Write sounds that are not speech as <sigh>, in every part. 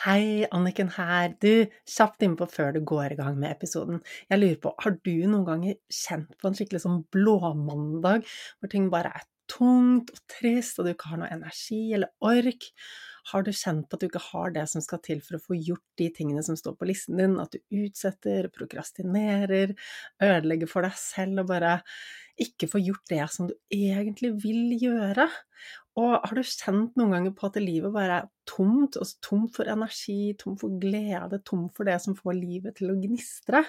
Hei, Anniken her. Du, kjapt innpå før du går i gang med episoden. Jeg lurer på, har du noen ganger kjent på en skikkelig sånn blåmandag, hvor ting bare er tungt og trist, og du ikke har noe energi eller ork? Har du kjent på at du ikke har det som skal til for å få gjort de tingene som står på listen din, at du utsetter, prokrastinerer, ødelegger for deg selv og bare ikke får gjort det som du egentlig vil gjøre? Og har du kjent noen ganger på at livet bare er tomt, altså tomt for energi, tomt for glede, tomt for det som får livet til å gnistre?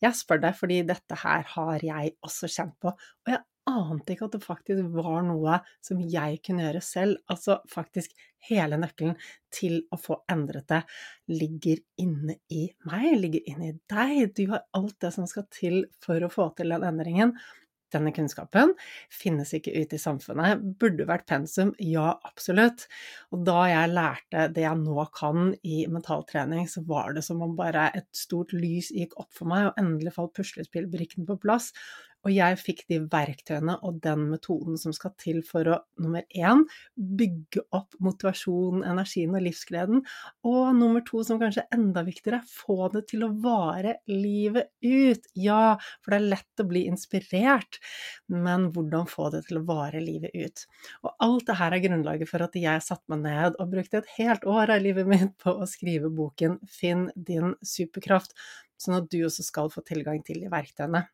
Jeg spør deg fordi dette her har jeg også kjent på, og jeg ante ikke at det faktisk var noe som jeg kunne gjøre selv. Altså faktisk hele nøkkelen til å få endret det ligger inne i meg, ligger inne i deg. Du har alt det som skal til for å få til den endringen. Denne kunnskapen finnes ikke ute i samfunnet. Burde vært pensum? Ja, absolutt. Og da jeg lærte det jeg nå kan i mentaltrening, så var det som om bare et stort lys gikk opp for meg, og endelig falt puslespillbrikkene på plass. Og jeg fikk de verktøyene og den metoden som skal til for å nummer én bygge opp motivasjonen, energien og livsgleden, og nummer to, som kanskje er enda viktigere, få det til å vare livet ut. Ja, for det er lett å bli inspirert, men hvordan få det til å vare livet ut? Og alt det her er grunnlaget for at jeg satte meg ned og brukte et helt år av livet mitt på å skrive boken Finn din superkraft, sånn at du også skal få tilgang til de verktøyene.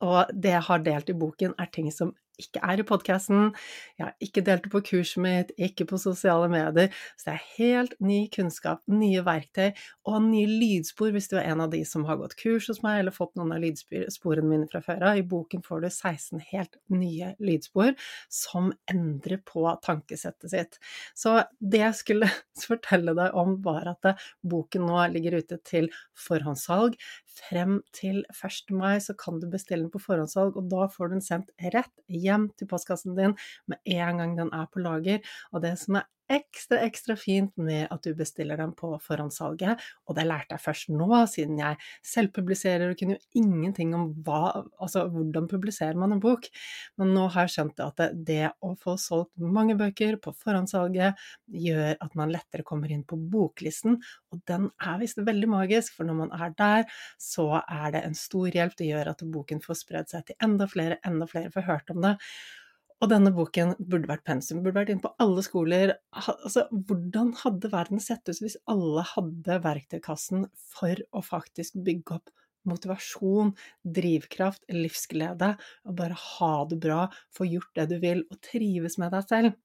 Og det jeg har delt i boken, er ting som ikke er i podkasten. Jeg har ikke delt det på kurset mitt, ikke på sosiale medier. Så det er helt ny kunnskap, nye verktøy og nye lydspor hvis du er en av de som har gått kurs hos meg eller fått noen av lydsporene mine fra før av. I boken får du 16 helt nye lydspor som endrer på tankesettet sitt. Så det jeg skulle <laughs> fortelle deg om, var at boken nå ligger ute til forhåndssalg. Frem til 1. mai så kan du bestille den på forhåndssalg, og da får du den sendt rett hjem til postkassen din med en gang den er på lager. Og det som er ekstra, ekstra fint med at du bestiller dem på forhåndssalget, og det lærte jeg først nå, siden jeg selvpubliserer og kunne jo ingenting om hva, altså hvordan publiserer man en bok, men nå har jeg skjønt at det, å få solgt mange bøker på forhåndssalget gjør at man lettere kommer inn på boklisten, og den er visst veldig magisk, for når man er der, så er det en stor hjelp. Det gjør at boken får spredd seg til enda flere, enda flere får hørt om det. Og denne boken burde vært pensum, burde vært inne på alle skoler. Altså, hvordan hadde verden sett ut hvis alle hadde verktøykassen for å faktisk bygge opp motivasjon, drivkraft, livsglede, og bare ha det bra, få gjort det du vil, og trives med deg selv?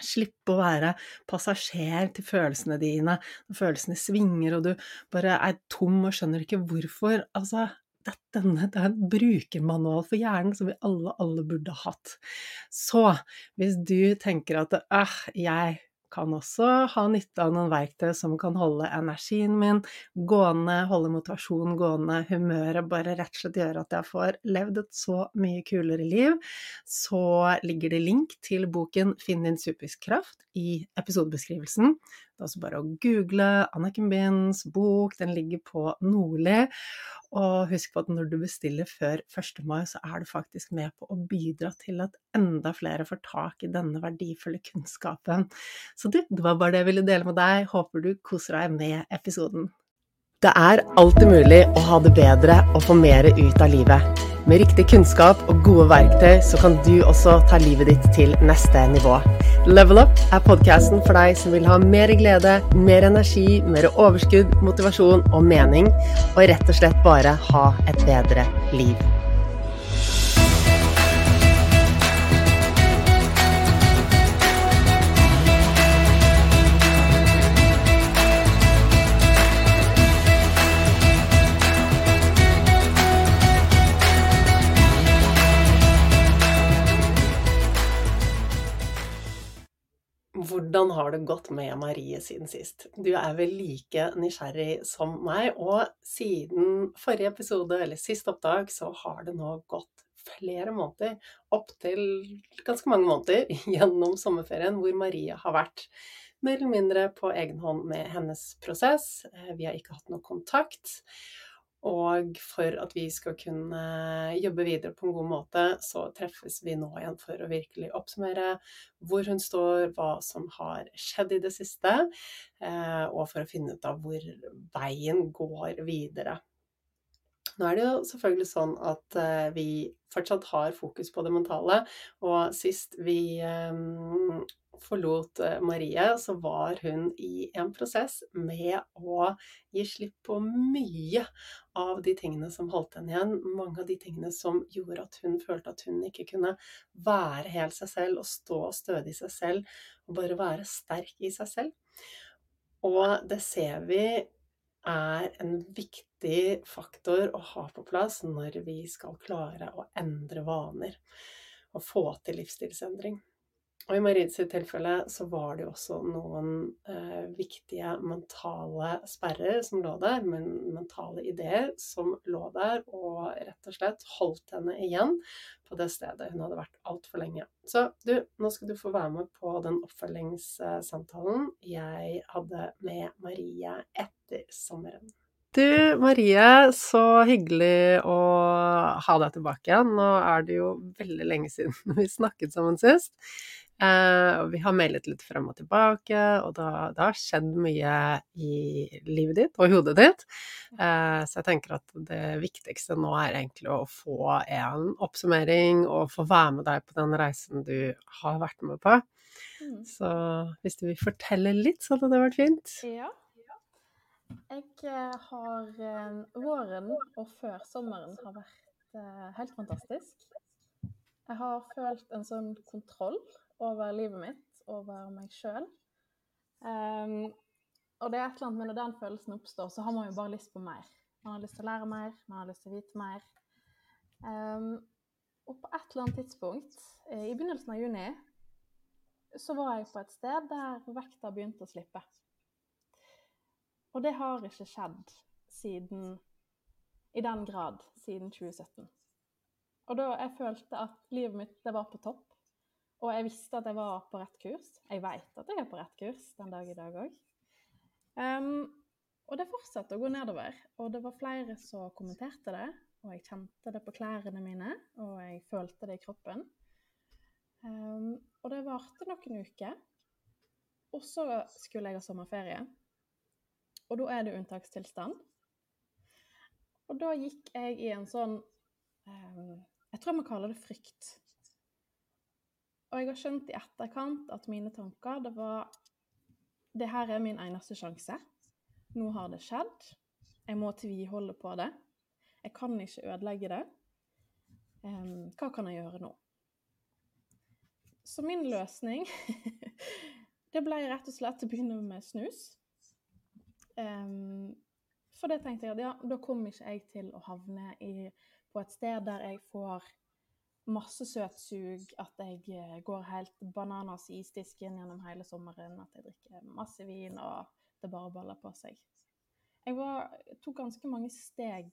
Slippe å være passasjer til følelsene dine når følelsene svinger og du bare er tom og skjønner ikke hvorfor. Altså, denne, det er en brukermanual for hjernen som vi alle, alle burde hatt. Så hvis du tenker at øh, jeg kan også ha nytte av noen verktøy som kan holde energien min gående, holde motivasjonen gående, humøret bare rett og slett gjøre at jeg får levd et så mye kulere liv, så ligger det link til boken Finn din superkraft i episodebeskrivelsen. Det er også bare å google Anniken Binds bok, den ligger på Nordli. Og husk på at når du bestiller før 1. mai, så er du faktisk med på å bidra til at enda flere får tak i denne verdifulle kunnskapen. Så du, det var bare det jeg ville dele med deg. Håper du koser deg med episoden. Det er alltid mulig å ha det bedre og få mer ut av livet. Med riktig kunnskap og gode verktøy så kan du også ta livet ditt til neste nivå. Level Up er podkasten for deg som vil ha mer glede, mer energi, mer overskudd, motivasjon og mening, og rett og slett bare ha et bedre liv. Hvordan har det gått med Marie siden sist? Du er vel like nysgjerrig som meg, og siden forrige episode, eller sist opptak, så har det nå gått flere måneder, opptil ganske mange måneder, <laughs> gjennom sommerferien hvor Marie har vært mer eller mindre på egen hånd med hennes prosess. Eh, vi har ikke hatt noe kontakt. Og for at vi skal kunne jobbe videre på en god måte, så treffes vi nå igjen for å virkelig oppsummere hvor hun står, hva som har skjedd i det siste, eh, og for å finne ut av hvor veien går videre. Nå er det jo selvfølgelig sånn at eh, vi fortsatt har fokus på det mentale, og sist vi um, forlot eh, Marie, så var hun i en prosess med å gi slipp på mye av de tingene som holdt henne igjen. Mange av de tingene som gjorde at hun følte at hun ikke kunne være helt seg selv og stå stødig i seg selv og bare være sterk i seg selv. Og det ser vi er en viktig faktor å ha på plass når vi skal klare å endre vaner og få til livsstilsendring. Og i Marids tilfelle så var det jo også noen eh, viktige mentale sperrer som lå der, men mentale ideer som lå der og rett og slett holdt henne igjen på det stedet hun hadde vært altfor lenge. Så du, nå skal du få være med på den oppfølgingssamtalen jeg hadde med Marie etter sommeren. Du Marie, så hyggelig å ha deg tilbake igjen. Nå er det jo veldig lenge siden <laughs> vi snakket sammen sist. Eh, vi har mailet litt frem og tilbake, og det har skjedd mye i livet ditt og i hodet ditt. Eh, så jeg tenker at det viktigste nå er egentlig å få en oppsummering og få være med deg på den reisen du har vært med på. Mm. Så hvis du vil fortelle litt, så hadde det vært fint. Ja. Jeg eh, har Våren og før sommeren har vært helt fantastisk. Jeg har følt en sånn kontroll over livet mitt, over meg sjøl. Um, ehm, og det er et eller annet med når den følelsen oppstår, så har man jo bare lyst på mer. Man har lyst til å lære mer, man har lyst til å vite mer. Um, og på et eller annet tidspunkt, eh, i begynnelsen av juni, så var jeg på et sted der vekta begynte å slippe. Og det har ikke skjedd siden i den grad siden 2017. Og da jeg følte at livet mitt det var på topp. Og jeg visste at jeg var på rett kurs. Jeg veit at jeg er på rett kurs den dag i dag òg. Um, og det fortsatte å gå nedover. Og det var flere som kommenterte det. Og jeg kjente det på klærne mine, og jeg følte det i kroppen. Um, og det varte noen uker. Og så skulle jeg ha sommerferie. Og da er det unntakstilstand. Og da gikk jeg i en sånn um, Jeg tror jeg må kalle det frykt. Og jeg har skjønt i etterkant at mine tanker det var Det her er min eneste sjanse. Nå har det skjedd. Jeg må tviholde på det. Jeg kan ikke ødelegge det. Um, hva kan jeg gjøre nå? Så min løsning <laughs> det ble rett og slett å begynne med snus. Um, for det tenkte jeg at ja, da kommer ikke jeg til å havne i, på et sted der jeg får masse søtsug, at jeg eh, går helt bananas i isdisken gjennom hele sommeren, at jeg drikker masse vin, og det bare baller på seg. Jeg var, tok ganske mange steg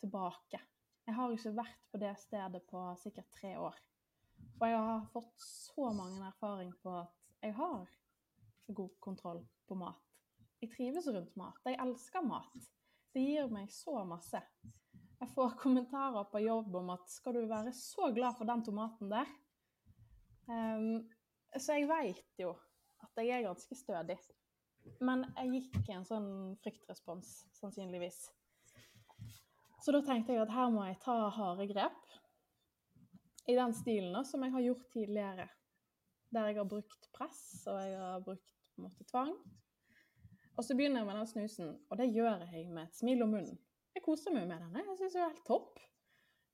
tilbake. Jeg har ikke vært på det stedet på sikkert tre år. Og jeg har fått så mange erfaring på at jeg har god kontroll på mat. Jeg trives rundt mat. Jeg elsker mat. Det gir meg så masse. Jeg får kommentarer på jobb om at 'skal du være så glad for den tomaten der'? Um, så jeg veit jo at jeg er ganske stødig. Men jeg gikk i en sånn fryktrespons, sannsynligvis. Så da tenkte jeg at her må jeg ta harde grep. I den stilen som jeg har gjort tidligere. Der jeg har brukt press, og jeg har brukt på en måte tvang. Og så begynner jeg med den snusen, og det gjør jeg med et smil om munnen. Jeg koser meg med denne. Jeg syns det er helt topp.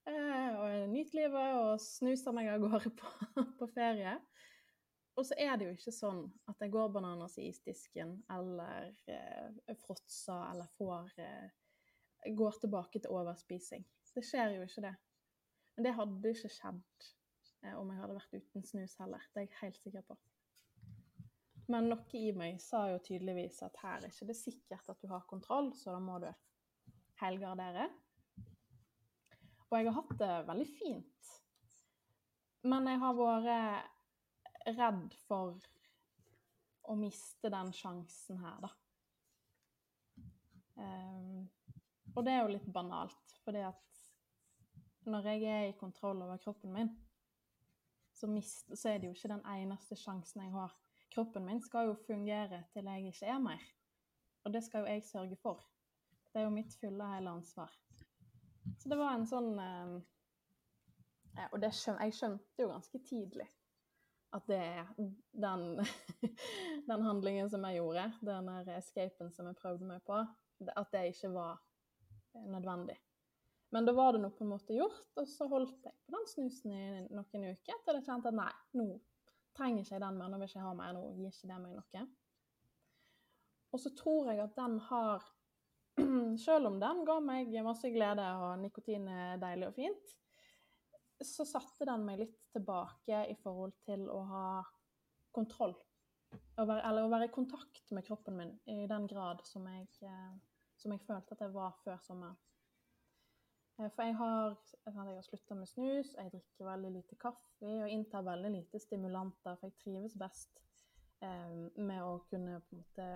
Eh, og jeg nyter livet og snuser meg av gårde på, <laughs> på, ferie. Og så er det jo ikke sånn at jeg går bananas i isdisken eller eh, fråtser eller får eh, Går tilbake til overspising. Det skjer jo ikke det. Men det hadde ikke skjedd eh, om jeg hadde vært uten snus heller. Det er jeg helt sikker på. Men noe i meg sa jo tydeligvis at her er ikke det sikkert at du har kontroll, så da må du helgardere. Og jeg har hatt det veldig fint. Men jeg har vært redd for å miste den sjansen her, da. Um, Og det er jo litt banalt, fordi at når jeg er i kontroll over kroppen min, så, mist, så er det jo ikke den eneste sjansen jeg har. Kroppen min skal jo fungere til jeg ikke er mer. Og det skal jo jeg sørge for. Det er jo mitt fulle hele ansvar. Så det var en sånn eh, Og skjøn, jeg skjønte jo ganske tidlig at det er den, <laughs> den handlingen som jeg gjorde, den der escapen som jeg prøvde meg på, at det ikke var eh, nødvendig. Men da var det nå på en måte gjort, og så holdt jeg på den snusen i noen uker til jeg kjente at nei, nå trenger ikke jeg den mer, nå vil ikke jeg ha mer, nå gir ikke det meg noe. Og så tror jeg at den har <clears throat> Selv om den ga meg masse glede, og nikotin er deilig og fint, så satte den meg litt tilbake i forhold til å ha kontroll. Eller å være i kontakt med kroppen min i den grad som jeg, eh, som jeg følte at jeg var før sommeren. Eh, for jeg har, jeg har slutta med snus, jeg drikker veldig lite kaffe og inntar veldig lite stimulanter, for jeg trives best eh, med å kunne på en måte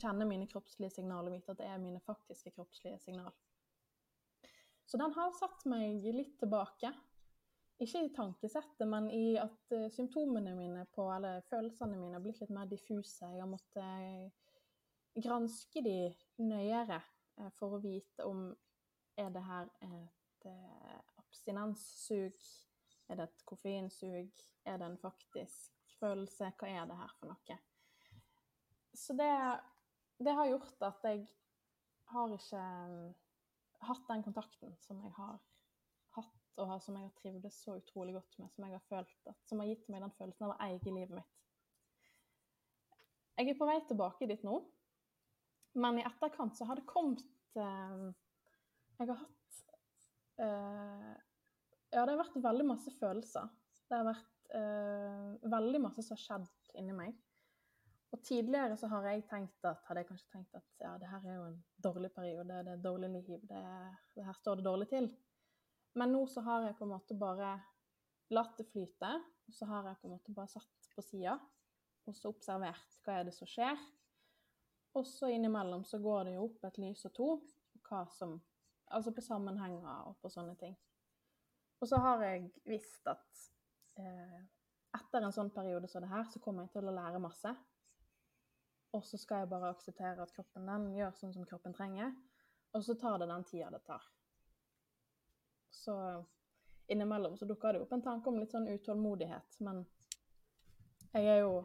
kjenne mine kroppslige signaler og vite at det er mine faktiske kroppslige signal. Så den har satt meg litt tilbake ikke i tankesettet, men i at uh, symptomene mine på, eller følelsene mine har blitt litt mer diffuse. Jeg har måttet uh, granske de nøyere uh, for å vite om er det her et abstinenssug, er det et koffeinsug, er det en faktisk følelse, hva er det her for noe? Så det, det har gjort at jeg har ikke hatt den kontakten som jeg har hatt, og som jeg har trivdes så utrolig godt med, som jeg har følt at, som har gitt meg den følelsen av å eie livet mitt. Jeg er på vei tilbake dit nå, men i etterkant så har det kommet eh, Jeg har hatt eh, Ja, det har vært veldig masse følelser. Det har vært eh, veldig masse som har skjedd inni meg. Og tidligere så har jeg tenkt at, hadde jeg kanskje tenkt at ja, det her er jo en dårlig periode, det er et dårlig liv, det, det her står det dårlig til. Men nå så har jeg på en måte bare latt det flyte. Og så har jeg på en måte bare satt på sida og så observert hva er det som skjer. Og så innimellom så går det jo opp et lys og to hva som Altså på sammenhenger og på sånne ting. Og så har jeg visst at eh, etter en sånn periode som det her, så kommer jeg til å lære masse. Og så skal jeg bare akseptere at kroppen den gjør sånn som kroppen trenger. Og så tar det den tida det tar. Så innimellom så dukker det opp en tanke om litt sånn utålmodighet. Men jeg er jo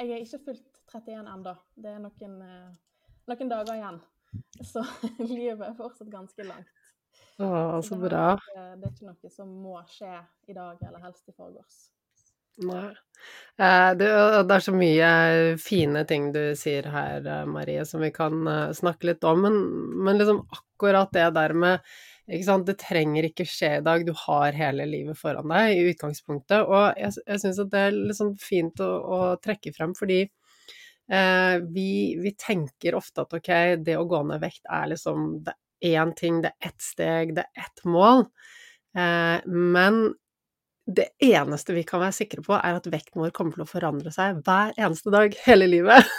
Jeg er ikke fylt 31 ennå. Det er noen, eh, noen, dager igjen. Så <laughs> livet er fortsatt ganske langt. Å, så, så bra. Er, det er ikke noe som må skje i dag, eller helst i forgårs. Nei. Eh, det, er så mye fine ting du sier her, eh, Marie, som vi kan snakke litt om. Men, men liksom akkurat det der med? Det trenger ikke skje i dag, du har hele livet foran deg i utgangspunktet. Og jeg, jeg syns det er litt sånn fint å, å trekke frem, fordi eh, vi, vi, tenker ofte at ok, det å gå ned vekt er liksom det er én ting, det er ett steg, det er ett mål. Eh, men det eneste vi kan være sikre på, er at vekten vår kommer til å forandre seg hver eneste dag hele livet. <laughs>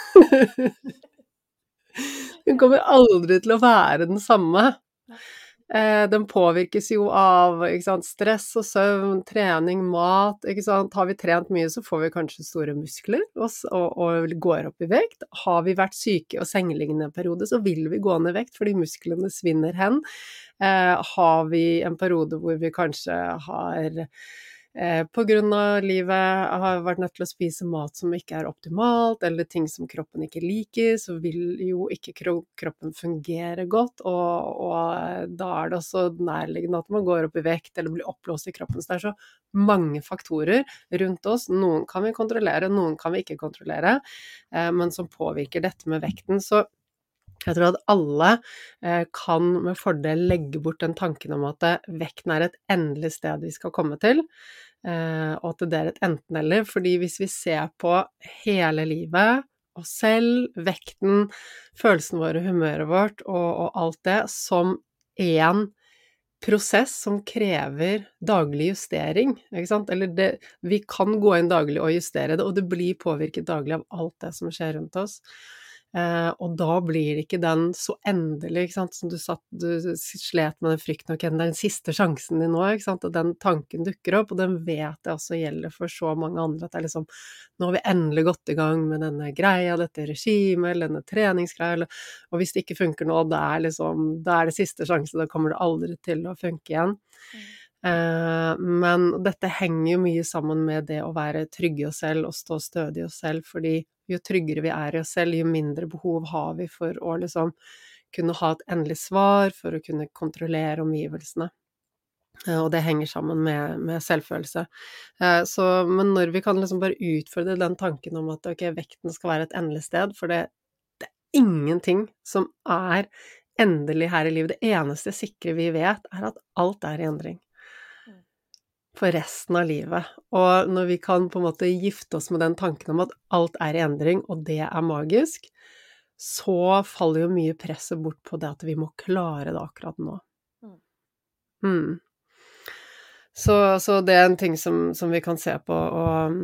Hun kommer aldri til å være den samme. Eh, den påvirkes jo av sant, stress og søvn, trening, mat. Har vi trent mye, så får vi kanskje store muskler og, og, går opp i vekt. Har vi vært syke og sengeliggende en periode, så vil vi gå ned i vekt fordi musklene svinner hen. Eh, har vi en periode hvor vi kanskje har pga. livet har vært nødt til å spise mat som ikke er optimalt, eller ting som kroppen ikke liker, så vil jo ikke kroppen fungere godt, og, og da er det også nærliggende at man går opp i vekt eller blir oppblåst i kroppen. Så det er så mange faktorer rundt oss. Noen kan vi kontrollere, noen kan vi ikke kontrollere, eh, men som påvirker dette med vekten. Så jeg tror at alle eh, kan med fordel legge bort den tanken om at eh, vekten er et endelig sted vi skal komme til, eh, og at det er et enten-eller. Fordi hvis vi ser på hele livet, oss selv, vekten, følelsene våre, humøret vårt og, og alt det som én prosess som krever daglig justering, ikke sant. Eller det, vi kan gå inn daglig og justere det, og det blir påvirket daglig av alt det som skjer rundt oss. Eh, og da blir ikke den så endelig, ikke sant, som du satt Du slet med den frykten, ok, kjenner er den siste sjansen din nå, ikke sant, og den tanken dukker opp, og den vet jeg også gjelder for så mange andre, at det er liksom Nå har vi endelig gått i gang med denne greia, dette regimet, eller denne treningsgreia, eller Og hvis det ikke funker nå, det er liksom det er det siste sjanse, da kommer det aldri til å funke igjen. Mm. Eh, men dette henger jo mye sammen med det å være trygge i oss selv og stå stødig i oss selv, fordi jo tryggere vi er i oss selv, jo mindre behov har vi for å liksom kunne ha et endelig svar, for å kunne kontrollere omgivelsene. Eh, og det henger sammen med, med selvfølelse. Eh, så, men når vi kan liksom bare utfordre den tanken om at ok, vekten skal være et endelig sted, for det, det er ingenting som er endelig her i livet. Det eneste sikre vi vet, er at alt er i endring for resten av livet. Og når vi kan på en måte gifte oss med den tanken om at alt er i endring, og det er magisk, så faller jo mye presset bort på det at vi må klare det akkurat nå. Mm. Mm. Så, så, det er en ting som, som vi kan se på og,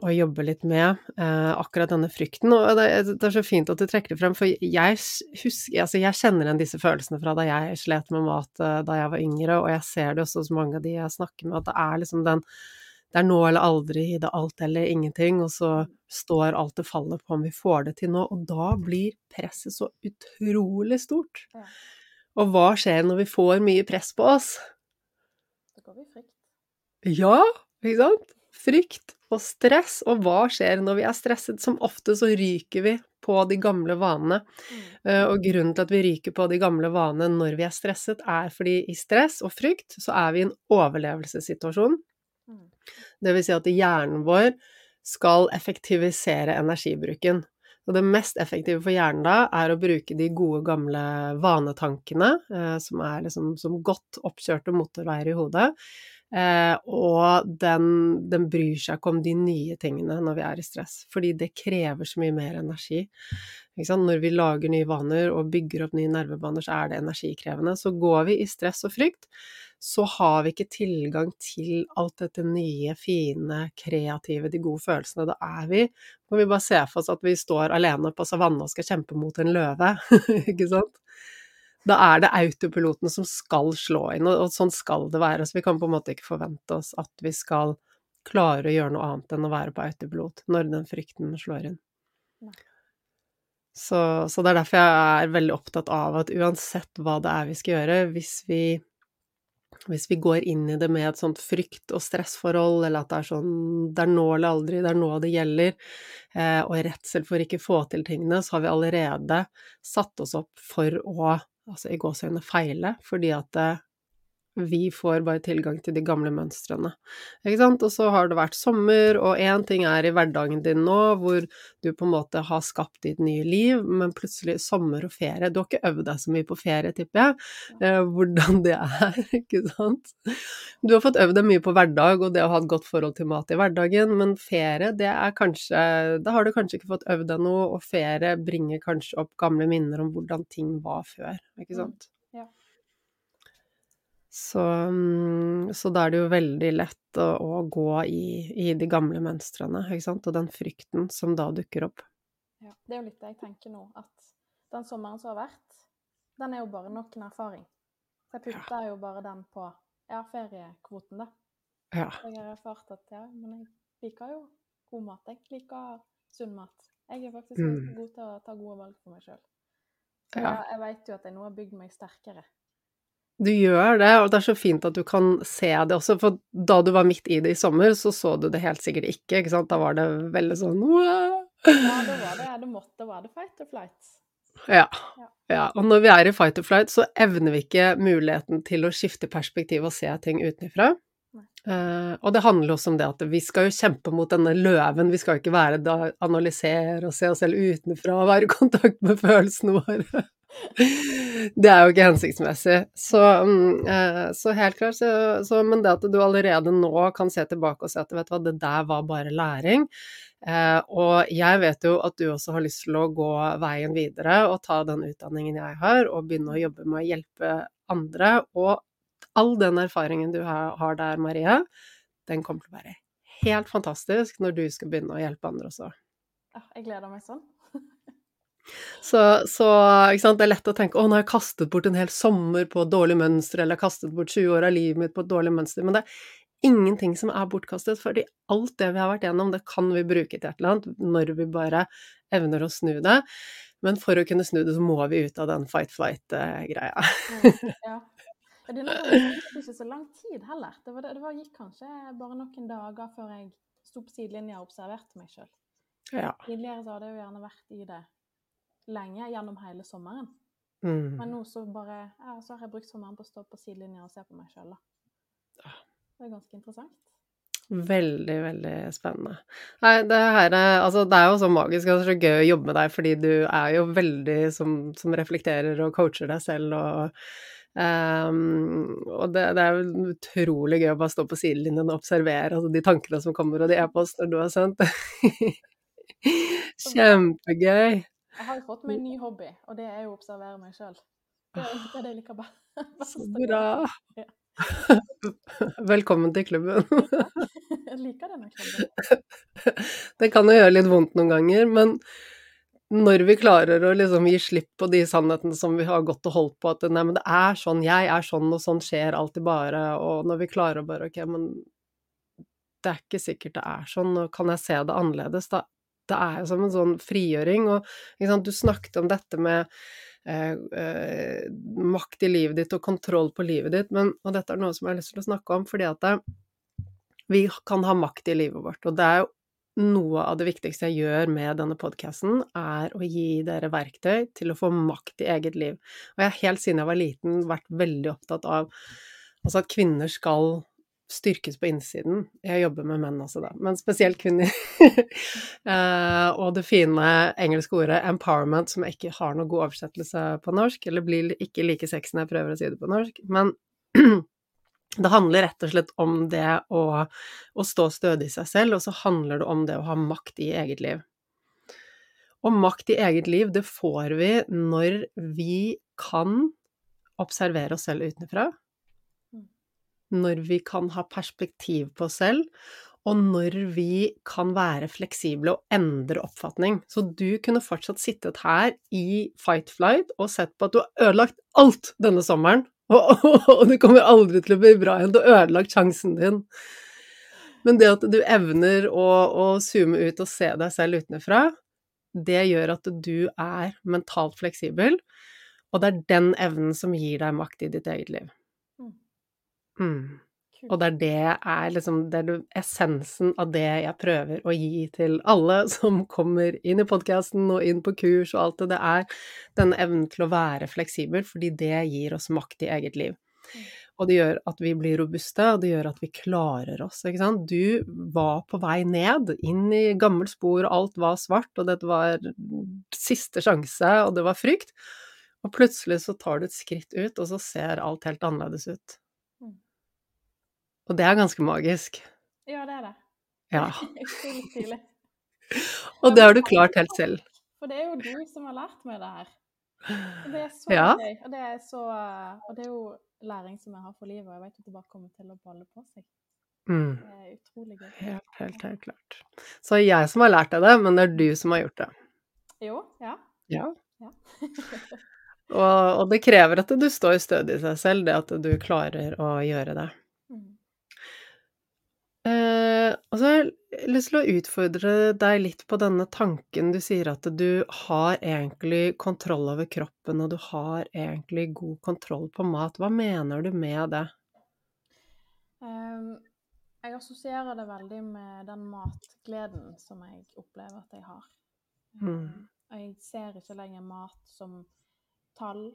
og jobbe litt med, eh, akkurat denne frykten. Og det, det, er så fint at du trekker det frem, for jeg husker Altså, jeg kjenner igjen disse følelsene fra da jeg slet med mat eh, da jeg var yngre, og jeg ser det også hos mange av de jeg snakker med, at det er liksom den Det er nå eller aldri, det er alt eller ingenting, og så står alt det faller på om vi får det til nå, og da blir presset så utrolig stort. Og hva skjer når vi får mye press på oss? Da går vi frykt. Ja, ikke sant? Frykt og stress, og hva skjer når vi er stresset? Som ofte så ryker vi på de gamle vanene. Mm. Eh, og grunnen til at vi ryker på de gamle vanene når vi er stresset, er fordi i stress og frykt så er vi i en overlevelsessituasjon. Mm. Det vil si at hjernen vår skal effektivisere energibruken. Og det mest effektive for hjernen da, er å bruke de gode, gamle vanetankene, eh, som er liksom som godt oppkjørte motorveier i hodet, og den, den, bryr seg ikke om de nye tingene når vi er i stress, fordi det krever så mye mer energi. Når vi lager nye vaner og bygger opp nye nervebaner, så er det energikrevende. Så går vi i stress og frykt, så har vi ikke tilgang til alt dette nye, fine, kreative, de gode følelsene. Da er vi når vi bare se for oss at vi står alene på savannen og skal kjempe mot en løve, <laughs> ikke sant? Da er det autopiloten som skal slå inn, og, sånn skal det være. Så vi kan på en måte ikke forvente oss at vi skal klare å gjøre noe annet enn å være på autopilot når den frykten slår inn. Så, så, det er derfor jeg er veldig opptatt av at uansett hva det er vi skal gjøre, hvis vi, hvis vi går inn i det med et sånt frykt- og stressforhold, eller at det er sånn det er nå eller aldri, det er nå det gjelder, eh, og redsel for ikke få til tingene, så har vi allerede satt oss opp for å altså i gåseøynene feile, fordi at eh, vi får bare tilgang til de gamle mønstrene. Ikke sant? Og så har det vært sommer, og én ting er i hverdagen din nå, hvor du på en måte har skapt ditt nye liv, men plutselig sommer og ferie Du har ikke øvd deg så mye på ferie, tipper jeg, eh, hvordan det er, <laughs> ikke sant? Du har fått øvd deg mye på hverdag og det å ha et godt forhold til mat i hverdagen, men ferie, det er kanskje Da har du kanskje ikke fått øvd deg noe, og ferie bringer kanskje opp gamle minner om hvordan ting var før, ikke sant? Så, mm, så, da er det jo veldig lett å, å gå i, i, de gamle mønstrene, ikke sant, og den frykten som da dukker opp. Ja, det er jo litt det jeg tenker nå, at den sommeren som har vært, den er jo bare nok en erfaring. Så jeg putter ja. jo bare den på ja, feriekvoten, da. Ja. Jeg har erfart at ja, men jeg liker jo god mat. Jeg liker sunn mat. Jeg er faktisk mm. god til å ta gode valg for meg sjøl. Så ja. jeg, vet jo at jeg nå har bygd meg sterkere du gjør det, og det er så fint at du kan se det også, for da du var midt i det i sommer, så så du det helt sikkert ikke, ikke sant? Da var det veldig sånn Ja, da var det det måtte være det fight or flight. Ja. ja. Og når vi er i fight or flight, så evner vi ikke muligheten til å skifte perspektiv og se ting utenfra. Uh, og det handler også om det at vi skal jo kjempe mot denne løven, vi skal jo ikke være da analysere og se oss selv utenfra og være i kontakt med følelsene våre. Det er jo ikke hensiktsmessig. Så, mm, eh, så helt klart, så, så, Men det at du allerede nå kan se tilbake og si at vet du hva, det der var bare læring. Eh, og jeg vet jo at du også har lyst til å gå veien videre og ta den utdanningen jeg har, og begynne å jobbe med å hjelpe andre. Og all den erfaringen du har der, Marie, den kommer til å være helt fantastisk når du skal begynne å hjelpe andre også. Jeg gleder meg sånn. Så, så det er lett å tenke 'Å, nå har jeg kastet bort en hel sommer på et dårlig mønster', eller 'jeg har kastet bort 20 år av livet mitt på et dårlig mønster', men det er ingenting som er bortkastet, fordi alt det vi har vært gjennom, det kan vi bruke til et eller annet når vi bare evner å snu det. Men for å kunne snu det, så må vi ut av den fight-flight-greia. Mm, <laughs> ja. Det gikk ikke så lang tid heller. Det, var, det var, gikk kanskje bare noen dager før jeg sto på sidelinja og observerte meg sjøl. Ja. Tidligere så hadde jeg jo gjerne vært i det lenge, gjennom hele sommeren. Mm. Men nå så bare ja, så har jeg brukt sommeren på å stå på sidelinja og se på meg sjøl, da. Det er ganske interessant. Veldig, veldig spennende. Nei, det her er Altså, det er jo så magisk og så gøy å jobbe med deg, fordi du er jo veldig som, som reflekterer og coacher deg selv og Um, og det, det, er jo utrolig gøy å bare stå på sidelinjen og observere altså, de tankene som kommer, og de e-poster du har sendt. <laughs> Kjempegøy. Jeg har jo fått meg en ny hobby, og det er jo å observere meg sjøl. Det er det jeg liker best. <laughs> Så bra. <laughs> Velkommen til klubben. <laughs> jeg liker denne klubben. Det kan jo gjøre litt vondt noen ganger, men når vi klarer å liksom gi slipp på de sannhetene som vi har gått og holdt på, at nei, men det er sånn, jeg er sånn, og sånn skjer alltid bare, og når vi klarer å bare ok, men det er ikke sikkert det er sånn, og kan jeg se det annerledes, da det er jo som en sånn frigjøring, og sant, du snakket om dette med eh, eh, makt i livet ditt og kontroll på livet ditt, men, og dette er noe som jeg har lyst til å snakke om, fordi at det, vi kan ha makt i livet vårt, og det er jo noe av det viktigste jeg gjør med denne podkasten, er å gi dere verktøy til å få makt i eget liv. Og jeg har helt siden jeg var liten vært veldig opptatt av altså at kvinner skal styrkes på innsiden. Jeg jobber med menn også, da, men spesielt kvinner. uh, <laughs> og det fine engelske ordet 'empowerment', som jeg ikke har noen god oversettelse på norsk, eller blir ikke like sexy når jeg prøver å si det på norsk, men <clears throat> det handler rett og slett om det å, å stå stødig i seg selv, og så handler det om det å ha makt i eget liv. Og makt i eget liv, det får vi når vi kan observere oss selv utenfra, når vi kan ha perspektiv på oss selv, og når vi kan være fleksible og endre oppfatning. Så du kunne fortsatt sittet her i Fight Flight og sett på at du har ødelagt alt denne sommeren, <laughs> og, og, det kommer aldri til å bli bra igjen. Du har ødelagt sjansen din. Men det at du evner å, å zoome ut og se deg selv utenfra, det gjør at du er mentalt fleksibel, og det er den evnen som gir deg makt i ditt eget liv. Mm. Og det er det er liksom Det er essensen av det jeg prøver å gi til alle <laughs> som kommer inn i podkasten og inn på kurs og alt det. Det er denne evnen til å være fleksibel, fordi det gir oss makt i eget liv. Mm. Og det gjør at vi blir robuste, og det gjør at vi klarer oss, ikke sant. Du var på vei ned, inn i gammelt spor, og alt var svart, og dette var siste sjanse, og det var frykt. Og plutselig så tar du et skritt ut, og så ser alt helt annerledes ut. Og det er ganske magisk. Ja, det er det. Ja. Stilig. <laughs> Og det har du klart helt selv. For det er jo du som har lært meg det her. Og det er så ja. gøy. Og det, er så, og det er jo læring som jeg har for livet, og jeg vet at det bare kommer til å balle på seg. Mm. Det er utrolig gøy. Helt, helt, helt klart. Så jeg som har lært deg det, men det er du som har gjort det. Jo, ja. Ja. ja. <laughs> og, og, det krever at du står stødig i seg selv, det at du klarer å gjøre det. Eh, og så har jeg lyst til å utfordre deg litt på denne tanken du sier at du har egentlig kontroll over kroppen, og du har egentlig god kontroll på mat. Hva mener du med det? Um, jeg assosierer det veldig med den matgleden som jeg opplever at jeg har. Mm. Jeg ser ikke lenger mat som tall,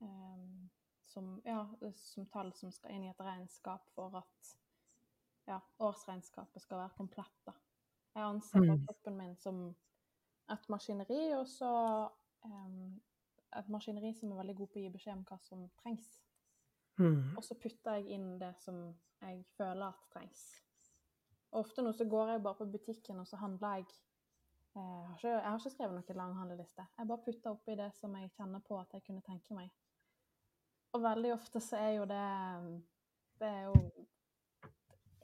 um, som, ja, som tall som skal inn i et regnskap for at ja, årsregnskapet skal være komplett. da. Jeg anser mm. kroppen min som et maskineri, og så um, et maskineri som er veldig god på å gi beskjed om hva som trengs. Mm. Og så putter jeg inn det som jeg føler at trengs. Og ofte nå så går jeg bare på butikken og så handler jeg eh, jeg har, ikke, jeg har ikke skrevet noen lang handleliste. Jeg bare putter oppi det som jeg kjenner på at jeg kunne tenke meg. Og veldig ofte så er jo det Det er jo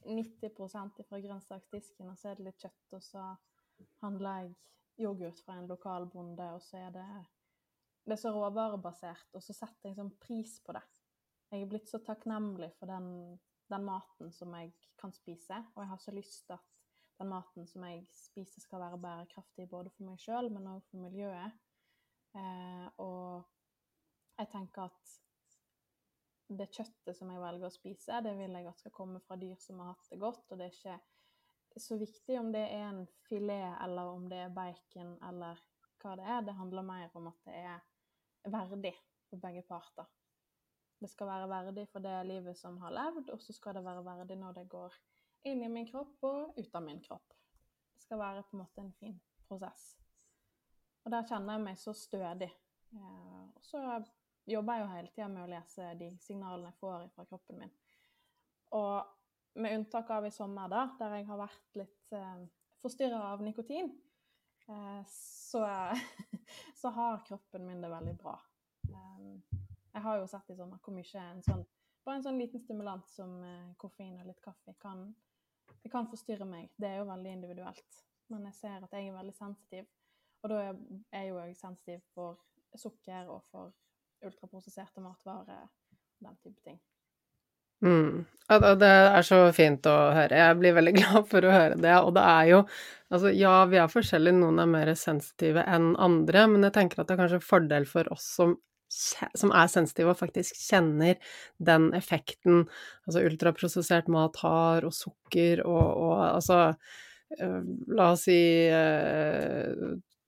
90 fra grønnsaksdisken, og så er det litt kjøtt, og så handler jeg yoghurt fra en lokal bonde, og så er det det er så råvarebasert, og så setter jeg sånn pris på det. Jeg er blitt så takknemlig for den, den maten som jeg kan spise, og jeg har så lyst til at den maten som jeg spiser, skal være bærekraftig både for meg sjøl, men òg for miljøet. Eh, og jeg tenker at det kjøttet som jeg velger å spise, det vil jeg at skal komme fra dyr som har hatt det godt. Og det er ikke så viktig om det er en filet, eller om det er bacon, eller hva det er. Det handler mer om at det er verdig for begge parter. Det skal være verdig for det livet som har levd, og så skal det være verdig når det går inn i min kropp og ut av min kropp. Det skal være på en måte en fin prosess. Og der kjenner jeg meg så stødig. Eh, og så jobber jeg jo hele tida med å lese de signalene jeg får fra kroppen min. Og med unntak av i sommer, da, der jeg har vært litt eh, forstyrra av nikotin, eh, så, <laughs> så, har kroppen min det veldig bra. Eh, jeg har jo sett i sommer hvor mye en sånn, bare en sånn liten stimulant som eh, koffein og litt kaffe kan, det kan forstyrre meg. Det er jo veldig individuelt. Men jeg ser at jeg er veldig sensitiv. Og da er jeg jo sensitiv for sukker og for ultraprosesserte matvarer og den type ting. Mm. Det er så fint å høre. Jeg blir veldig <laughs> glad for å høre det. Og det er jo Altså, ja, vi er forskjellige, noen er mer sensitive enn andre, men jeg tenker at det er kanskje en fordel for oss som, som er sensitive og faktisk kjenner den effekten altså ultraprosessert mat har, og sukker og, og altså eh, La oss si eh,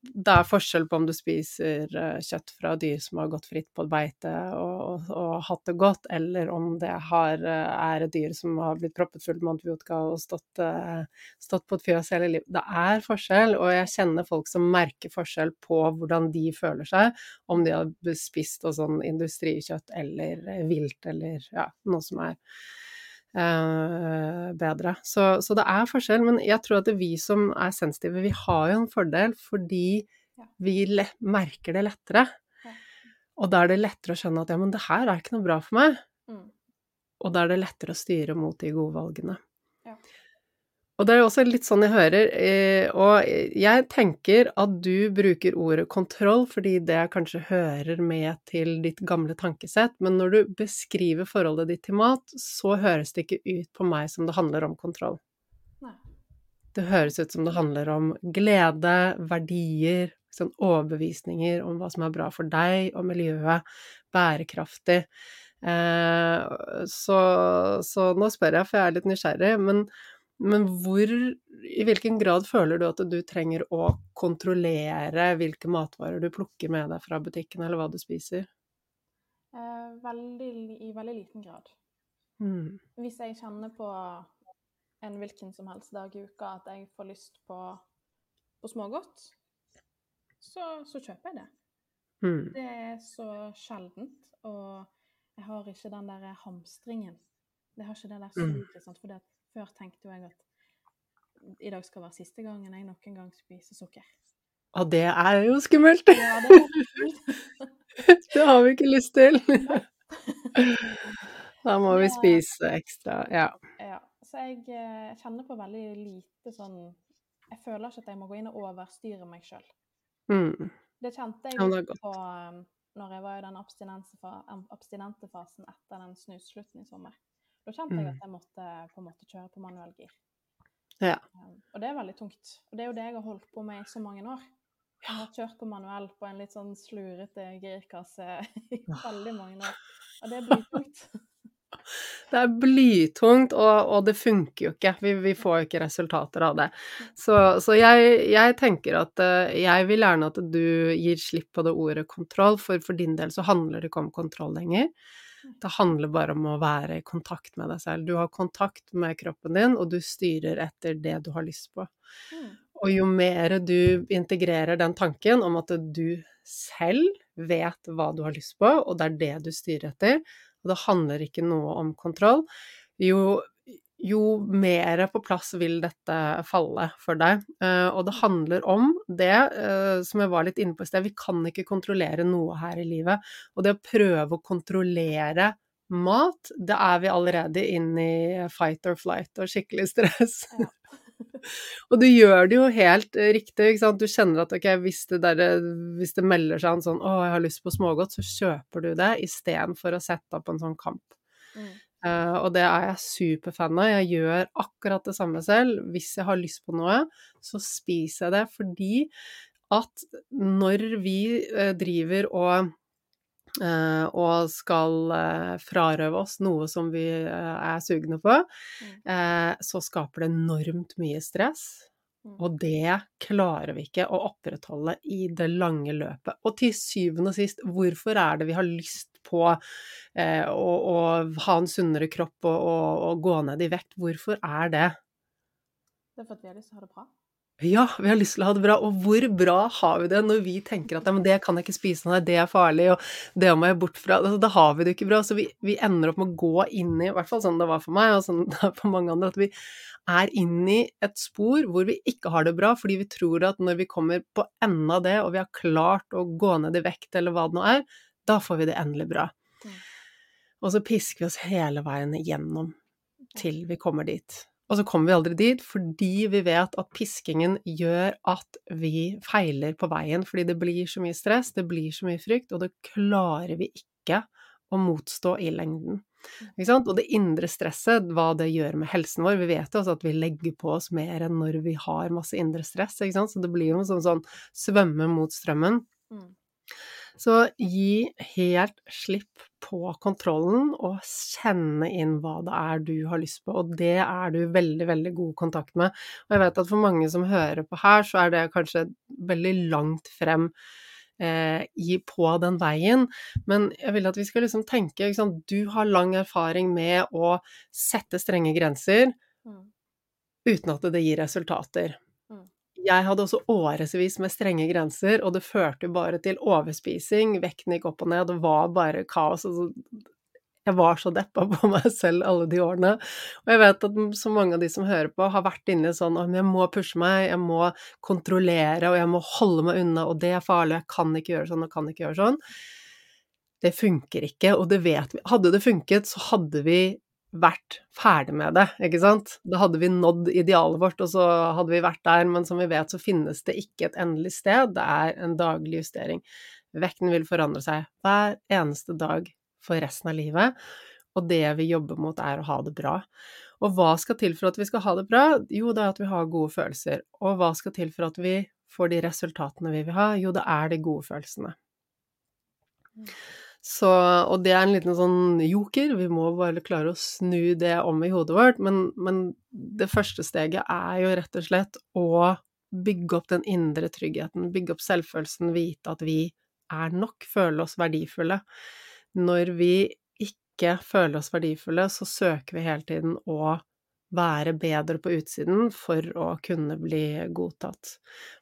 det er forskjell på om du spiser eh, kjøtt fra dyr som har gått fritt på beite og, og, og hatt det godt, eller om det har, eh, er et dyr som har blitt proppet fullt med antibiotika og stått, eh, stått på et fjøs hele livet. Det er forskjell, og jeg kjenner folk som merker forskjell på hvordan de føler seg, om de har spist sånn industrikjøtt eller vilt eller ja, noe som er bedre. Så, så, det er forskjell, men jeg tror at vi som er sensitive, vi har jo en fordel fordi vi merker det lettere. Og da er det lettere å skjønne at ja, men det her er ikke noe bra for meg. Mm. Og da er det lettere å styre mot de gode valgene. Og det er jo også litt sånn jeg hører, eh, og jeg tenker at du bruker ordet kontroll fordi det kanskje hører med til ditt gamle tankesett, men når du beskriver forholdet ditt til mat, så høres det ikke ut på meg som det handler om kontroll. Nei. Det høres ut som det handler om glede, verdier, sånn overbevisninger om hva som er bra for deg og miljøet, bærekraftig. Eh, så, så nå spør jeg, for jeg er litt nysgjerrig, men men hvor, i hvilken grad føler du at du trenger å kontrollere hvilke matvarer du plukker med deg fra butikken, eller hva du spiser? Eh, veldig, I veldig liten grad. Mm. Hvis jeg kjenner på en hvilken som helst dag i uka at jeg får lyst på, på smågodt, så, så, kjøper jeg det. Mm. Det er så sjeldent, og jeg har ikke den der hamstringen. Det har ikke det der mm. suget, mm. for det før tenkte jeg at i dag skal være siste gangen jeg noen gang spiser sukker. Å, det er jo skummelt! Ja, det, er <laughs> det har vi ikke lyst til. da må vi spise ekstra, ja. ja. Så jeg eh, kjenner på veldig lite sånn Jeg føler ikke at jeg må gå inn og overstyre meg sjøl. Mm. Det kjente jeg litt på um, når jeg var i den abstinente fasen etter den snusslutten i sommer. Da kjente jeg mm. at jeg måtte på en måte kjøre på manuell gir. Ja. Um, og det er veldig tungt. Og det er jo det jeg har holdt på med i så mange år. Jeg har kjørt på manuell på en litt sånn slurete girkasse i veldig mange år. Og det er blytungt. <laughs> Det er blytungt, og, og, det funker jo ikke. Vi, vi, får ikke resultater av det. Så, så jeg, jeg, tenker at uh, jeg vil gjerne at du gir slipp på det ordet kontroll, for for din del så handler det ikke om kontroll lenger. Det handler bare om å være i kontakt med deg selv. Du har kontakt med kroppen din, og du styrer etter det du har lyst på. Mm. Og jo mer du integrerer den tanken om at du selv vet hva du har lyst på, og det er det du styrer etter, og det handler ikke noe om kontroll, jo jo mer på plass vil dette falle for deg. Eh, og det handler om det eh, som jeg var litt inne på i sted, vi kan ikke kontrollere noe her i livet. Og det å prøve å kontrollere mat, det er vi allerede inne i fight or flight og skikkelig stress. Ja. <laughs> og du gjør det jo helt riktig, ikke sant. Du kjenner at ok, hvis det, der, hvis det melder seg en sånn å, jeg har lyst på smågodt, så kjøper du det istedenfor å sette opp en sånn kamp. Mm. Uh, og det er jeg superfan av. Jeg gjør akkurat det samme selv. Hvis jeg har lyst på noe, så spiser jeg det fordi at når vi uh, driver og Uh, og skal frarøve oss noe som vi er sugne på, Mm. så skaper det enormt mye stress. Mm. Og det klarer vi ikke å opprettholde i det lange løpet. Og til syvende og sist, hvorfor er det vi har lyst på å, å, ha en sunnere kropp og, og, og gå ned i vekt? Hvorfor er det? Det er for at vi har lyst til å ha det bra. Ja, vi har lyst til å ha det bra, og hvor bra har vi det når vi tenker at ja, men det kan jeg ikke spise nei, det er farlig, og det må jeg bort fra altså, Da har vi det ikke bra. Så vi, vi, ender opp med å gå inn i, i hvert fall sånn det var for meg, og sånn <laughs> det er for mange andre, at vi er inn i et spor hvor vi ikke har det bra, fordi vi tror at når vi kommer på enden av det, og vi har klart å gå ned i vekt, eller hva det nå er, da får vi det endelig bra. Og så pisker vi oss hele veien igjennom til vi kommer dit. Og så kommer vi aldri dit fordi vi vet at piskingen gjør at vi feiler på veien, fordi det blir så mye stress, det blir så mye frykt, og det klarer vi ikke å motstå i lengden. Og det indre stresset, hva det gjør med helsen vår Vi vet jo også at vi legger på oss mer enn når vi har masse indre stress, så det blir jo sånn, sånn svømme mot strømmen. Mm. Så gi helt slipp på kontrollen, og kjenne inn hva det er du har lyst på. Og det er du veldig, veldig god kontakt med. Og jeg vet at for mange som hører på her, så er det kanskje veldig langt frem eh, i, på den veien. Men jeg vil at vi skal liksom tenke liksom, Du har lang erfaring med å sette strenge grenser Mm. uten at det gir resultater. Jeg hadde også årevis med strenge grenser, og det førte bare til overspising. Vekten gikk opp og ned, det var bare kaos. Altså, jeg var så deppa på meg selv alle de årene. Og jeg vet at så mange av de som hører på, har vært inne sånn at jeg må pushe meg, jeg må kontrollere, og jeg må holde meg unna, og det er farlig, jeg kan ikke gjøre sånn, og kan ikke gjøre sånn. Det funker ikke, og det vet vi. Hadde det funket, så hadde vi vært ferdig med det, ikke sant? Da hadde vi nådd idealet vårt, og så hadde vi vært der, men som vi vet så finnes det ikke et endelig sted, det er en daglig justering. Vekten vil forandre seg hver eneste dag for resten av livet, og det vi jobber mot er å ha det bra. Og hva skal til for at vi skal ha det bra? Jo, det er at vi har gode følelser. Og hva skal til for at vi får de resultatene vi vil ha? Jo, det er de gode følelsene. Så, og det er en liten sånn joker, vi må bare klare å snu det om i hodet vårt, men, men det første steget er jo rett og slett å bygge opp den indre tryggheten, bygge opp selvfølelsen, vite at vi er nok, føle oss verdifulle. Når vi ikke føler oss verdifulle, så søker vi hele tiden å være bedre på utsiden for å kunne bli godtatt,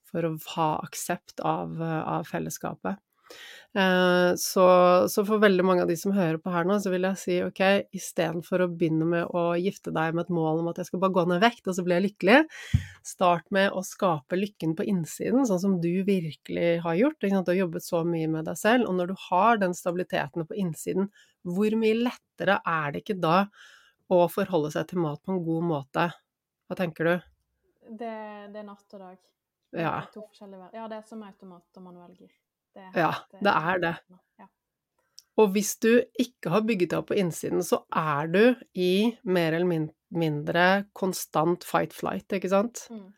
for å ha aksept av, av fellesskapet. Så, så, for veldig mange av de som hører på her nå, så vil jeg si ok, istedenfor å begynne med å gifte deg med et mål om at jeg skal bare gå ned vekt, og så blir jeg lykkelig, start med å skape lykken på innsiden, sånn som du virkelig har gjort. Du har jobbet så mye med deg selv, og når du har den stabiliteten på innsiden, hvor mye lettere er det ikke da å forholde seg til mat på en god måte? Hva tenker du? Det, det er natt og dag. Det er to forskjellige Ja, det er som automat og manuellgir. Det Ja, det eh, er det. Ja. Og hvis du ikke har bygget deg opp på innsiden, så er du i mer eller mindre konstant fight-flight, ikke sant? Mm.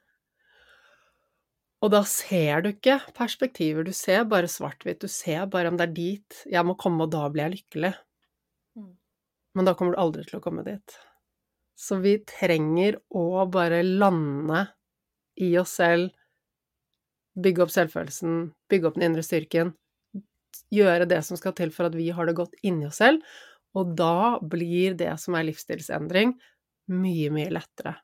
Og da ser du ikke perspektiver, du ser bare svart-hvitt, du ser bare om det er dit jeg må komme, og da blir jeg lykkelig. Mm. Men da kommer du aldri til å komme dit. Så vi trenger å bare lande i oss selv, bygge opp selvfølelsen, bygge opp den indre styrken, gjøre det som skal til for at vi har det godt inni oss selv, og da blir det som er livsstilsendring, mye, mye lettere.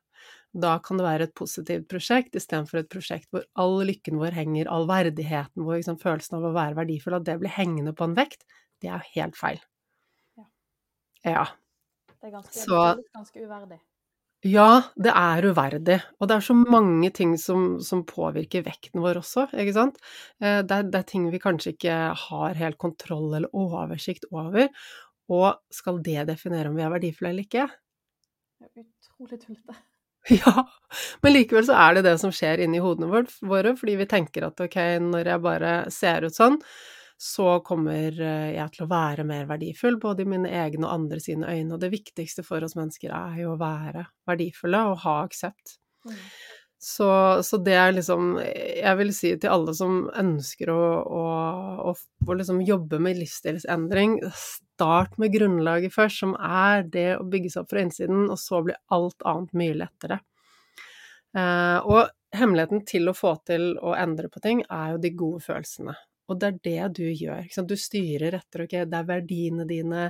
Da kan det være et positivt prosjekt istedenfor et prosjekt hvor all lykken vår henger, all verdigheten vår, liksom, følelsen av å være verdifull, at det blir hengende på en vekt. Det er jo helt feil. Ja. Ja. Det er ganske, Så- ganske uverdig. Ja, det er uverdig. Og det er så mange ting som, som påvirker vekten vår også, ikke sant. Eh, Det er, det er ting vi kanskje ikke har helt kontroll eller oversikt over. Og skal det definere om vi er verdifulle eller ikke? Det er utrolig tullete. <laughs> Ja, men likevel så er det det som skjer inni hodene våre, fordi vi tenker at ok, når jeg bare ser ut sånn, så kommer eh, jeg til å være mer verdifull, både i mine egne og andre sine øyne. Og det viktigste for oss mennesker er jo å være verdifulle og ha aksept. Mm. Så, så, det er liksom Jeg vil si til alle som ønsker å, å, å, å liksom jobbe med livsstilsendring, start med grunnlaget først, som er det å bygge seg opp fra innsiden, og så blir alt annet mye lettere. Eh, og hemmeligheten til å få til å endre på ting, er jo de gode følelsene. Og det er det du gjør. Du styrer etter okay, det er verdiene dine,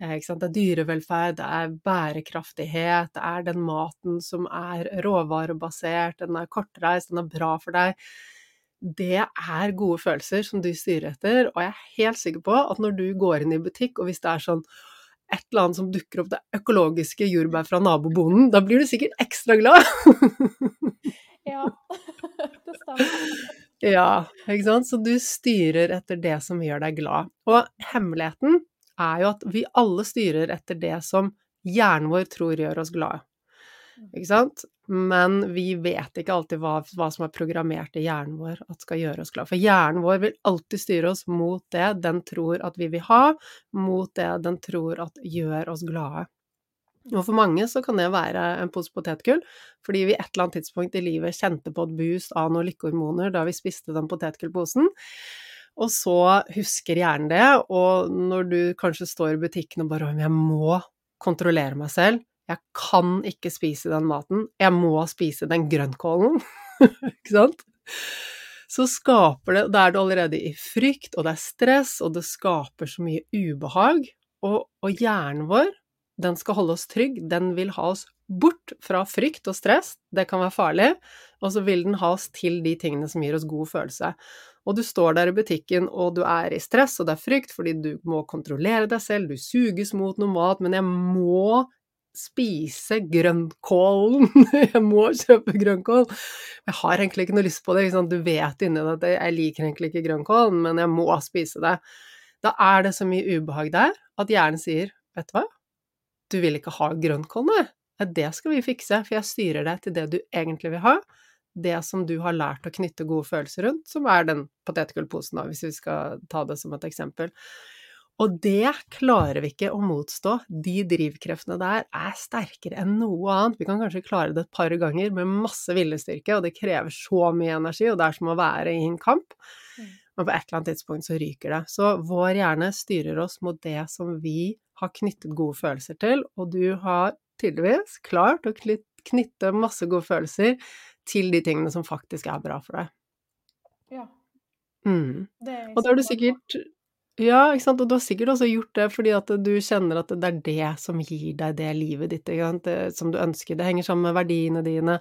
eh, det er dyrevelferd, det er bærekraftighet, det er den maten som er råvarebasert, den er kortreist, den er bra for deg. Det er gode følelser som du styrer etter, og jeg er helt sikker på at når du går inn i butikk, og hvis det er sånn et eller annet som dukker opp, det økologiske jordbær fra nabobonden, da blir du sikkert ekstra glad. ja, <laughs> det stemmer. Ja, ikke sant. Så du styrer etter det som gjør deg glad. Og hemmeligheten er jo at vi alle styrer etter det som hjernen vår tror gjør oss glade. Ikke sant? Men vi vet ikke alltid hva, hva, som er programmert i hjernen vår at skal gjøre oss glad. For hjernen vår vil alltid styre oss mot det den tror at vi vil ha, mot det den tror at gjør oss glade. Og for mange så kan det være en pose potetgull, fordi vi et eller annet tidspunkt i livet kjente på et boost av noen lykkehormoner da vi spiste den potetgullposen. Og så husker hjernen det, og når du kanskje står i butikken og bare 'Jeg må kontrollere meg selv. Jeg kan ikke spise den maten. Jeg må spise den grønnkålen.' <laughs> ikke sant? Så skaper det Da er du allerede i frykt, og det er stress, og det skaper så mye ubehag. Og, og hjernen vår den skal holde oss trygg, den vil ha oss bort fra frykt og stress, det kan være farlig, og så vil den ha oss til de tingene som gir oss god følelse. Og du står der i butikken, og du er i stress, og det er frykt fordi du må kontrollere deg selv, du suges mot noe mat, men jeg må spise grønnkålen, <laughs> jeg må kjøpe grønnkål. Jeg har egentlig ikke noe lyst på det, du vet inni deg at jeg liker egentlig ikke grønnkål, men jeg må spise det. Da er det så mye ubehag der at hjernen sier, vet du hva, du vil ikke ha grønnkål, nei? Det skal vi fikse, for jeg styrer deg til det du egentlig vil ha. Det som du har lært å knytte gode følelser rundt, som er den potetgullposen, hvis vi skal ta det som et eksempel. Og det klarer vi ikke å motstå. De drivkreftene der er sterkere enn noe annet. Vi kan kanskje klare det et par ganger med masse viljestyrke, og det krever så mye energi, og det er som å være i en kamp. Mm. Men på et eller annet tidspunkt så ryker det. Så vår hjerne styrer oss mot det som vi har knyttet gode følelser til, og du har tydeligvis klart å knytte masse gode følelser til de tingene som faktisk er bra for deg. Ja. Mm. Og da er du sikkert ja, ikke sant, og du har sikkert også gjort det fordi at du kjenner at det er det som gir deg det livet ditt, ikke sant, det, som du ønsker. Det henger sammen med verdiene dine,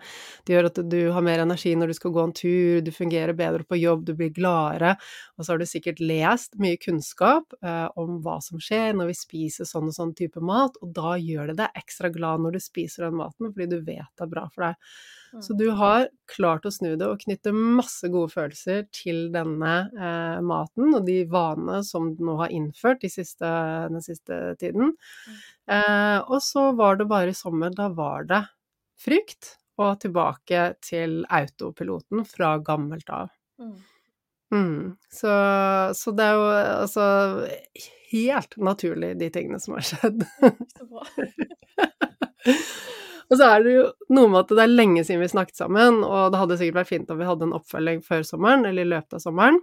det gjør at du har mer energi når du skal gå en tur, du fungerer bedre på jobb, du blir gladere, og så har du sikkert lest mye kunnskap eh, om hva som skjer når vi spiser sånn og sånn type mat, og da gjør det deg ekstra glad når du spiser den maten, fordi du vet det er bra for deg. Så du har klart å snu det og knytte masse gode følelser til denne eh, maten og de vanene som du nå har innført de siste, den siste tiden. Mm. Eh, og så var det bare i sommer, da var det frykt, og tilbake til autopiloten fra gammelt av. Mm. Mm. Så, så, det er jo altså helt naturlig, de tingene som har skjedd. Så bra. <laughs> <laughs> Og så er det jo noe med at det er lenge siden vi snakket sammen, og det hadde sikkert vært fint om vi hadde en oppfølging før sommeren, eller i løpet av sommeren.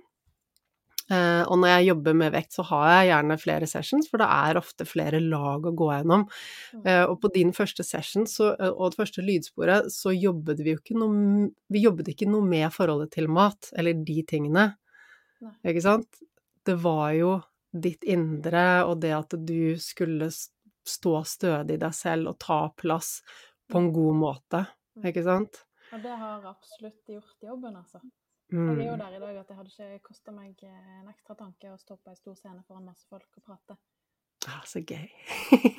Eh, og når jeg jobber med vekt, så har jeg gjerne flere sessions, for det er ofte flere lag å gå gjennom. Mm. Eh, og på din første session så, og det første lydsporet, så jobbet vi jo ikke noe Vi jobbet ikke noe med forholdet til mat, eller de tingene. Nei. Ikke sant? Det var jo ditt indre, og det at du skulle stå stødig i deg selv og ta plass på en god måte, mm. ikke sant? Og det har absolutt gjort jobben, altså. Jeg er jo mm. der i dag at det hadde ikke kosta meg eh, en ekstra tanke å stå på ei stor scene foran masse folk og prate. Ah, så gøy.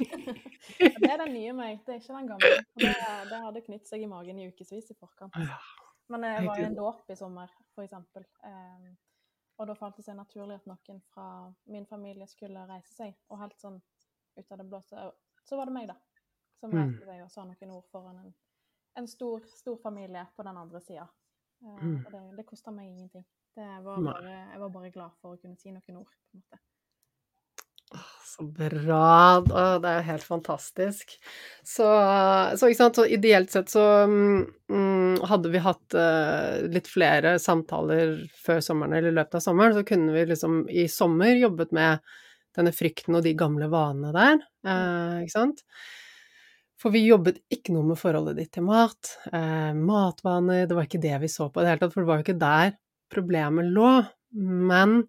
<laughs> det er den nye meg, det er ikke den gamle. Det, det, hadde knytt seg i magen i ukevis i forkant. Men jeg var i en dåp i sommer, for eksempel. Um, og da falt det seg naturlig at noen fra min familie skulle reise seg. Og helt sånn ut av det blå så var det meg, da som reiste mm. seg og sa noen ord foran en, en stor, stor familie på den andre sida. Eh, Mm. det, det kosta meg ingenting. Det var bare, jeg var bare glad for å kunne si noen ord. på en måte. Så bra. Det er jo helt fantastisk. Så, så, så ideelt sett så mm, hadde vi hatt uh, litt flere samtaler før sommeren eller i løpet av sommeren, så kunne vi liksom i sommer jobbet med denne frykten og de gamle vanene der, uh, ikke sant? For vi jobbet ikke noe med forholdet ditt til mat, eh, matvaner, det var ikke det vi så på i det hele tatt, for det var jo ikke der problemet lå. Men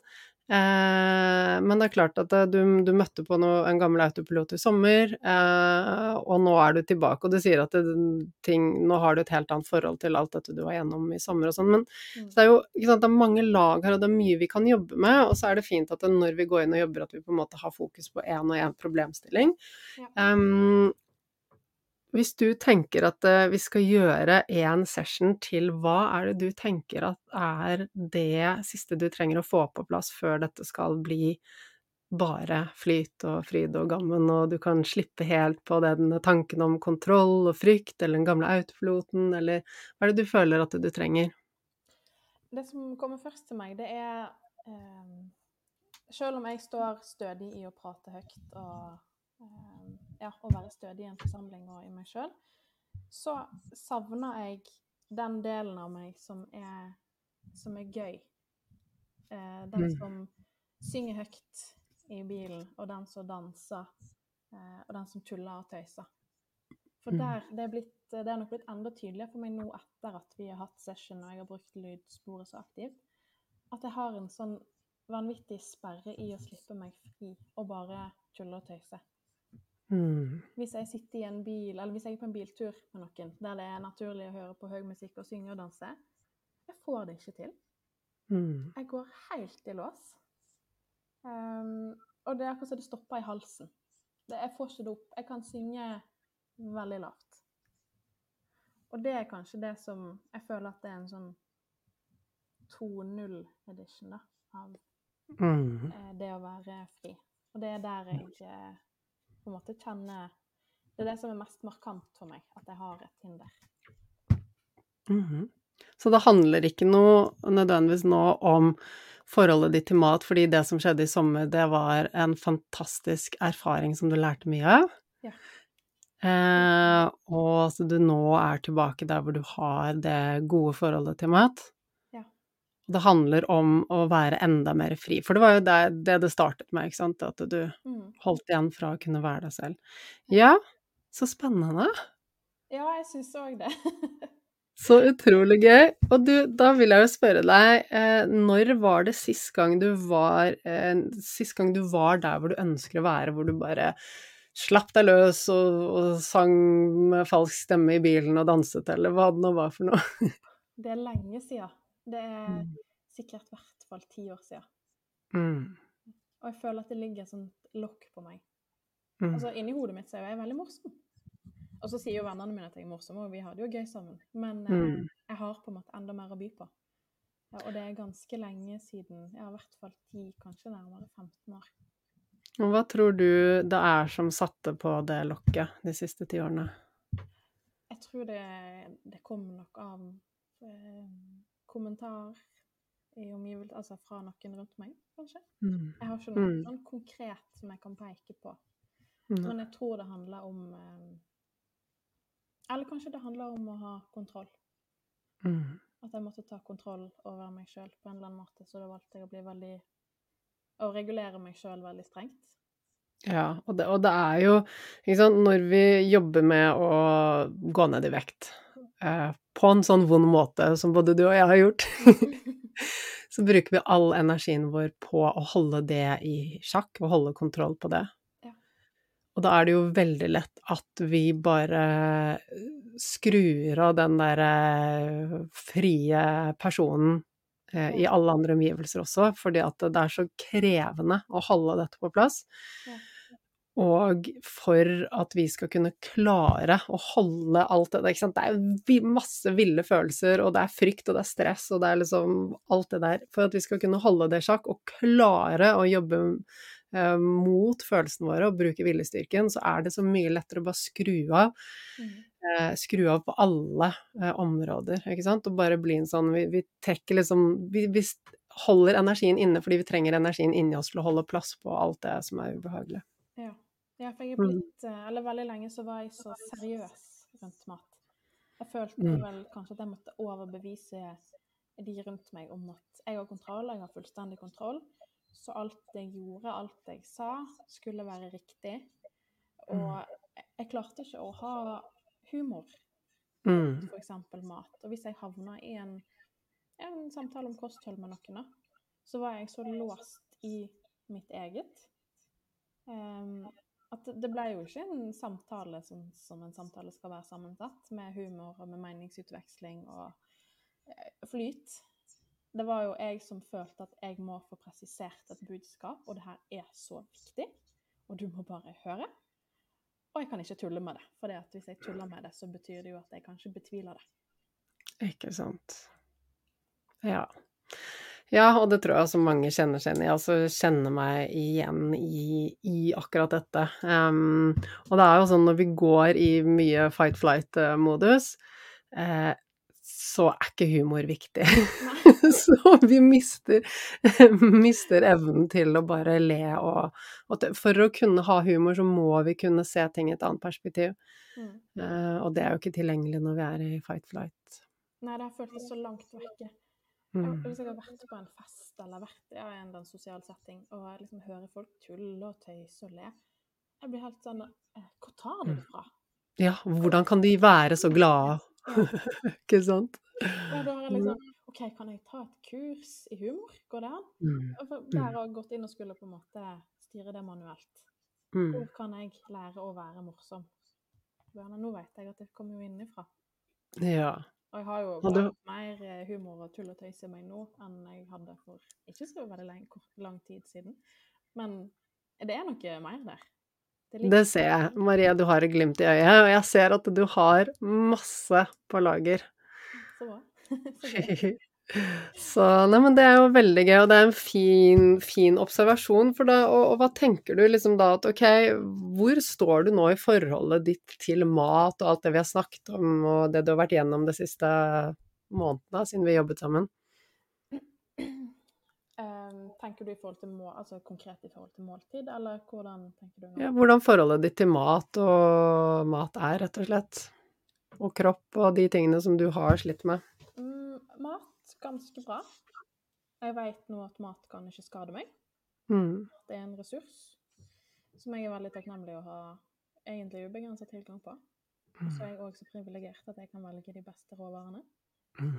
Eh, men det er klart at eh, du, du møtte på noe, en gammel autopilot i sommer, eh, og nå er du tilbake, og du sier at det, ting, nå har du et helt annet forhold til alt dette du var gjennom i sommer og sånn, men Mm. så det er jo sant, det er mange lag her, og det er mye vi kan jobbe med, og så er det fint at det, når vi går inn og jobber, at vi på en måte har fokus på én og én problemstilling. Ja. Um, hvis du tenker at eh, vi skal gjøre én session til, hva er det du tenker at er det siste du trenger å få på plass før dette skal bli bare flyt og fryd og gammen, og du kan slippe helt på den tanken om kontroll og frykt, eller den gamle autopiloten, eller hva er det du føler at du trenger? Det som kommer først til meg, det er eh, Selv om jeg står stødig i å prate høyt og, eh, ja, å være stødig i en forsamling og i meg sjøl, så savner jeg den delen av meg som er, som er gøy. Eh, den Mm. som synger høyt i bilen, og den som danser, eh, og den som tuller og tøyser. For Mm. der, det, er blitt, det er nok blitt enda tydeligere for meg nå etter at vi har hatt session og jeg har brukt lydsporet så aktivt, at jeg har en sånn vanvittig sperre i å slippe meg fri og bare tulle og tøyse. Mm. Hvis jeg sitter i en bil, eller hvis jeg er på en biltur med noen der det er naturlig å høre på høy musikk og synge og danse, jeg får det ikke til. Mm. Jeg går helt i lås. Um, og det er akkurat som det stopper i halsen. Det, jeg får ikke det opp. Jeg kan synge veldig lavt. Og det er kanskje det som Jeg føler at det er en sånn 2.0-edition da, av Mm. eh, det å være fri. Og det er der jeg eh, på en måte kjenne Det er det som er mest markant for meg, at jeg har et hinder. Mhm. Så det handler ikke noe nødvendigvis nå om forholdet ditt til mat, fordi det som skjedde i sommer, det var en fantastisk erfaring som du lærte mye av. Ja. Eh, og så du nå er tilbake der hvor du har det gode forholdet til mat. Det handler om å være enda mer fri, for det var jo det det, det startet med, ikke sant, at du Mm. holdt igjen fra å kunne være deg selv. Ja, så spennende. Ja, jeg syns òg det. <laughs> Så utrolig gøy. Og du, da vil jeg jo spørre deg, eh, når var det sist gang du var eh, Sist gang du var der hvor du ønsker å være, hvor du bare slapp deg løs og, og sang med falsk stemme i bilen og danset, eller hva det nå var for noe? Det er lenge siden. Det er Mm. sikkert i hvert fall ti år siden. Mm. Og jeg føler at det ligger et sånt lokk på meg. Mm. Altså, Inni hodet mitt så er jeg veldig morsom. Og så sier jo vennene mine at jeg er morsom, og vi har det jo gøy sammen. Men eh, Mm. jeg har på en måte enda mer å by på. Ja, og det er ganske lenge siden. Ja, i hvert fall ti, kanskje nærmere 15 år. Og hva tror du det er som satte på det lokket de siste ti årene? Jeg tror det, det kom nok av eh, kommentar i omgivelsene, altså fra noen rundt meg, kanskje. Mm. Jeg har ikke noe Mm. sånn konkret som jeg kan peke på. Mm. Men jeg tror det handler om eh, Eller kanskje det handler om å ha kontroll. Mm. At jeg måtte ta kontroll over meg sjøl på en eller annen måte. Så da valgte jeg å bli veldig Å regulere meg sjøl veldig strengt. Ja, og det, og det er jo sant, Når vi jobber med å gå ned i vekt eh, på en sånn vond måte som både du og jeg har gjort, <laughs> så bruker vi all energien vår på å holde det i sjakk, og holde kontroll på det. Ja. Og da er det jo veldig lett at vi bare skrur av den derre frie personen eh, i alle andre omgivelser også, fordi at det er så krevende å holde dette på plass. Ja. Og for at vi skal kunne klare å holde alt det der. Det er masse ville følelser, og det er frykt, og det er stress, og det er liksom alt det der. For at vi skal kunne holde det i sjakk og klare å jobbe eh, mot følelsene våre og bruke viljestyrken, så er det så mye lettere å bare skru av. Mm. eh, skru av på alle eh, områder, ikke sant, og bare bli en sånn Vi, vi trekker liksom vi, vi holder energien inne fordi vi trenger energien inni oss til å holde plass på alt det som er ubehagelig. Ja. for jeg er Mm. blitt eh, Eller veldig lenge så var jeg så seriøs rundt mat. Jeg følte Mm. vel kanskje at jeg måtte overbevise de rundt meg om at jeg har kontroll, jeg har fullstendig kontroll. Så alt jeg gjorde, alt jeg sa, skulle være riktig. Og jeg, klarte ikke å ha humor Mm. eksempel mat. Og hvis jeg havna i en, en samtale om kosthold med noen, så var jeg så låst i mitt eget em, at det- ble jo ikke en samtale som, som en samtale skal være sammensatt, med humor og med meningsutveksling og eh, flyt. Det var jo jeg som følte at jeg må få presisert et budskap, og det her er så viktig, og du må bare høre. Og jeg kan ikke tulle med det, for hvis jeg tuller med det, så betyr det jo at jeg kanskje betviler det. Ikke sant. Ja. Ja, og det tror jeg også mange kjenner seg igjen i. Altså kjenner meg igjen i, i akkurat dette. Um, og det er jo sånn når vi går i mye fight-flight-modus, eh, så er ikke humor viktig. <laughs> så vi mister, <laughs> mister evnen til å bare le og, og For å kunne ha humor, så må vi kunne se ting i et annet perspektiv. Mm. Uh, og det er jo ikke tilgjengelig når vi er i fight-flight. Nei, det har føltes så langt vekke. Mm. Hvis jeg har vært på en fest eller vært ja, i en eller sosial setting og jeg liksom hører folk tulle og tøyse og le, jeg blir helt sånn eh, Hvor tar de det fra? Ja, hvordan kan de være så glade? Ja. <laughs> Ikke sant? Ja, da har jeg liksom OK, kan jeg ta et kurs i humor? Går det an? Mm. Der har jeg gått inn og skulle på en måte styre det manuelt. Mm. Hvor kan jeg lære å være morsom? Nå vet jeg at det kommer jo innenfra. Ja. Og jeg har jo hadde... mer eh, humor og tull og tøys i meg nå enn jeg hadde for ikke så veldig lang, lang tid siden. Men det er noe mer der. Det Det ser jeg. Maria, du har et glimt i øyet, og jeg ser at du har masse på lager. Så bra. <laughs> så. <laughs> Så nei, men det er jo veldig gøy, og det er en fin, fin observasjon. For da, og, og hva tenker du liksom da at ok, hvor står du nå i forholdet ditt til mat og alt det vi har snakket om, og det du har vært gjennom de siste månedene siden vi jobbet sammen? Ehm, tenker du i forhold til mål, altså konkret i forhold til måltid, eller hvordan tenker du nå? Ja, hvordan forholdet ditt til mat og mat er, rett og slett. Og kropp og de tingene som du har slitt med. Mm, mat, ganske bra. Jeg vet nå at mat kan ikke skade meg. Mm. Det er en ressurs som jeg er veldig takknemlig å ha egentlig ubegrensa tilgang på. Og så er jeg òg så privilegert at jeg kan velge de beste råvarene. Mm.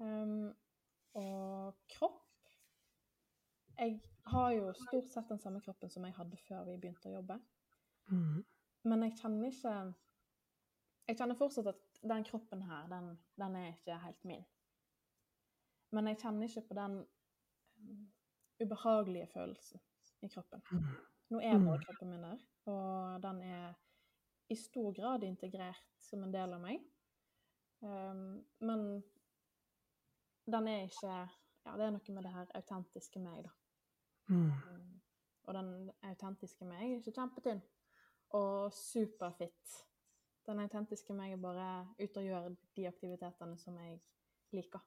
Um, og kropp Jeg har jo stort sett den samme kroppen som jeg hadde før vi begynte å jobbe. Mm. Men jeg kjenner ikke Jeg kjenner fortsatt at den kroppen her, den, den er ikke helt min. Men jeg kjenner ikke på den um, ubehagelige følelsen i kroppen. Nå er bare kroppen min der, og den er i stor grad integrert som en del av meg. Um, men den er ikke Ja, det er noe med det her autentiske meg, da. Mm. Um, og den autentiske meg er ikke kjempetynn og superfit. Den autentiske meg er bare ute og gjør de aktivitetene som jeg liker.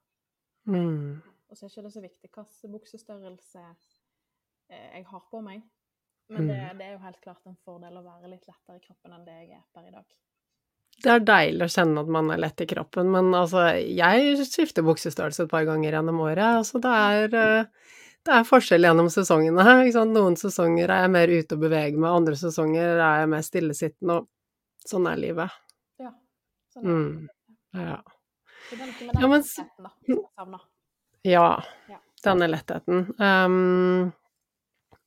Mm. Og så er ikke det så viktig hvilken buksestørrelse eh, jeg har på meg. Men det, det er jo helt klart en fordel å være litt lettere i kroppen enn det jeg er per i dag. Det er deilig å kjenne at man er lett i kroppen, men altså, jeg skifter buksestørrelse et par ganger gjennom året. Altså, det er, eh, det er forskjell gjennom sesongene. <laughs> Noen sesonger er jeg mer ute og beveger meg, andre sesonger er jeg mer stillesittende, og sånn er livet. Ja. Sånn er det. Mm. Ja. Så den, den Ja, men lettheten, da, savner. Ja, Ja. denne lettheten. Um,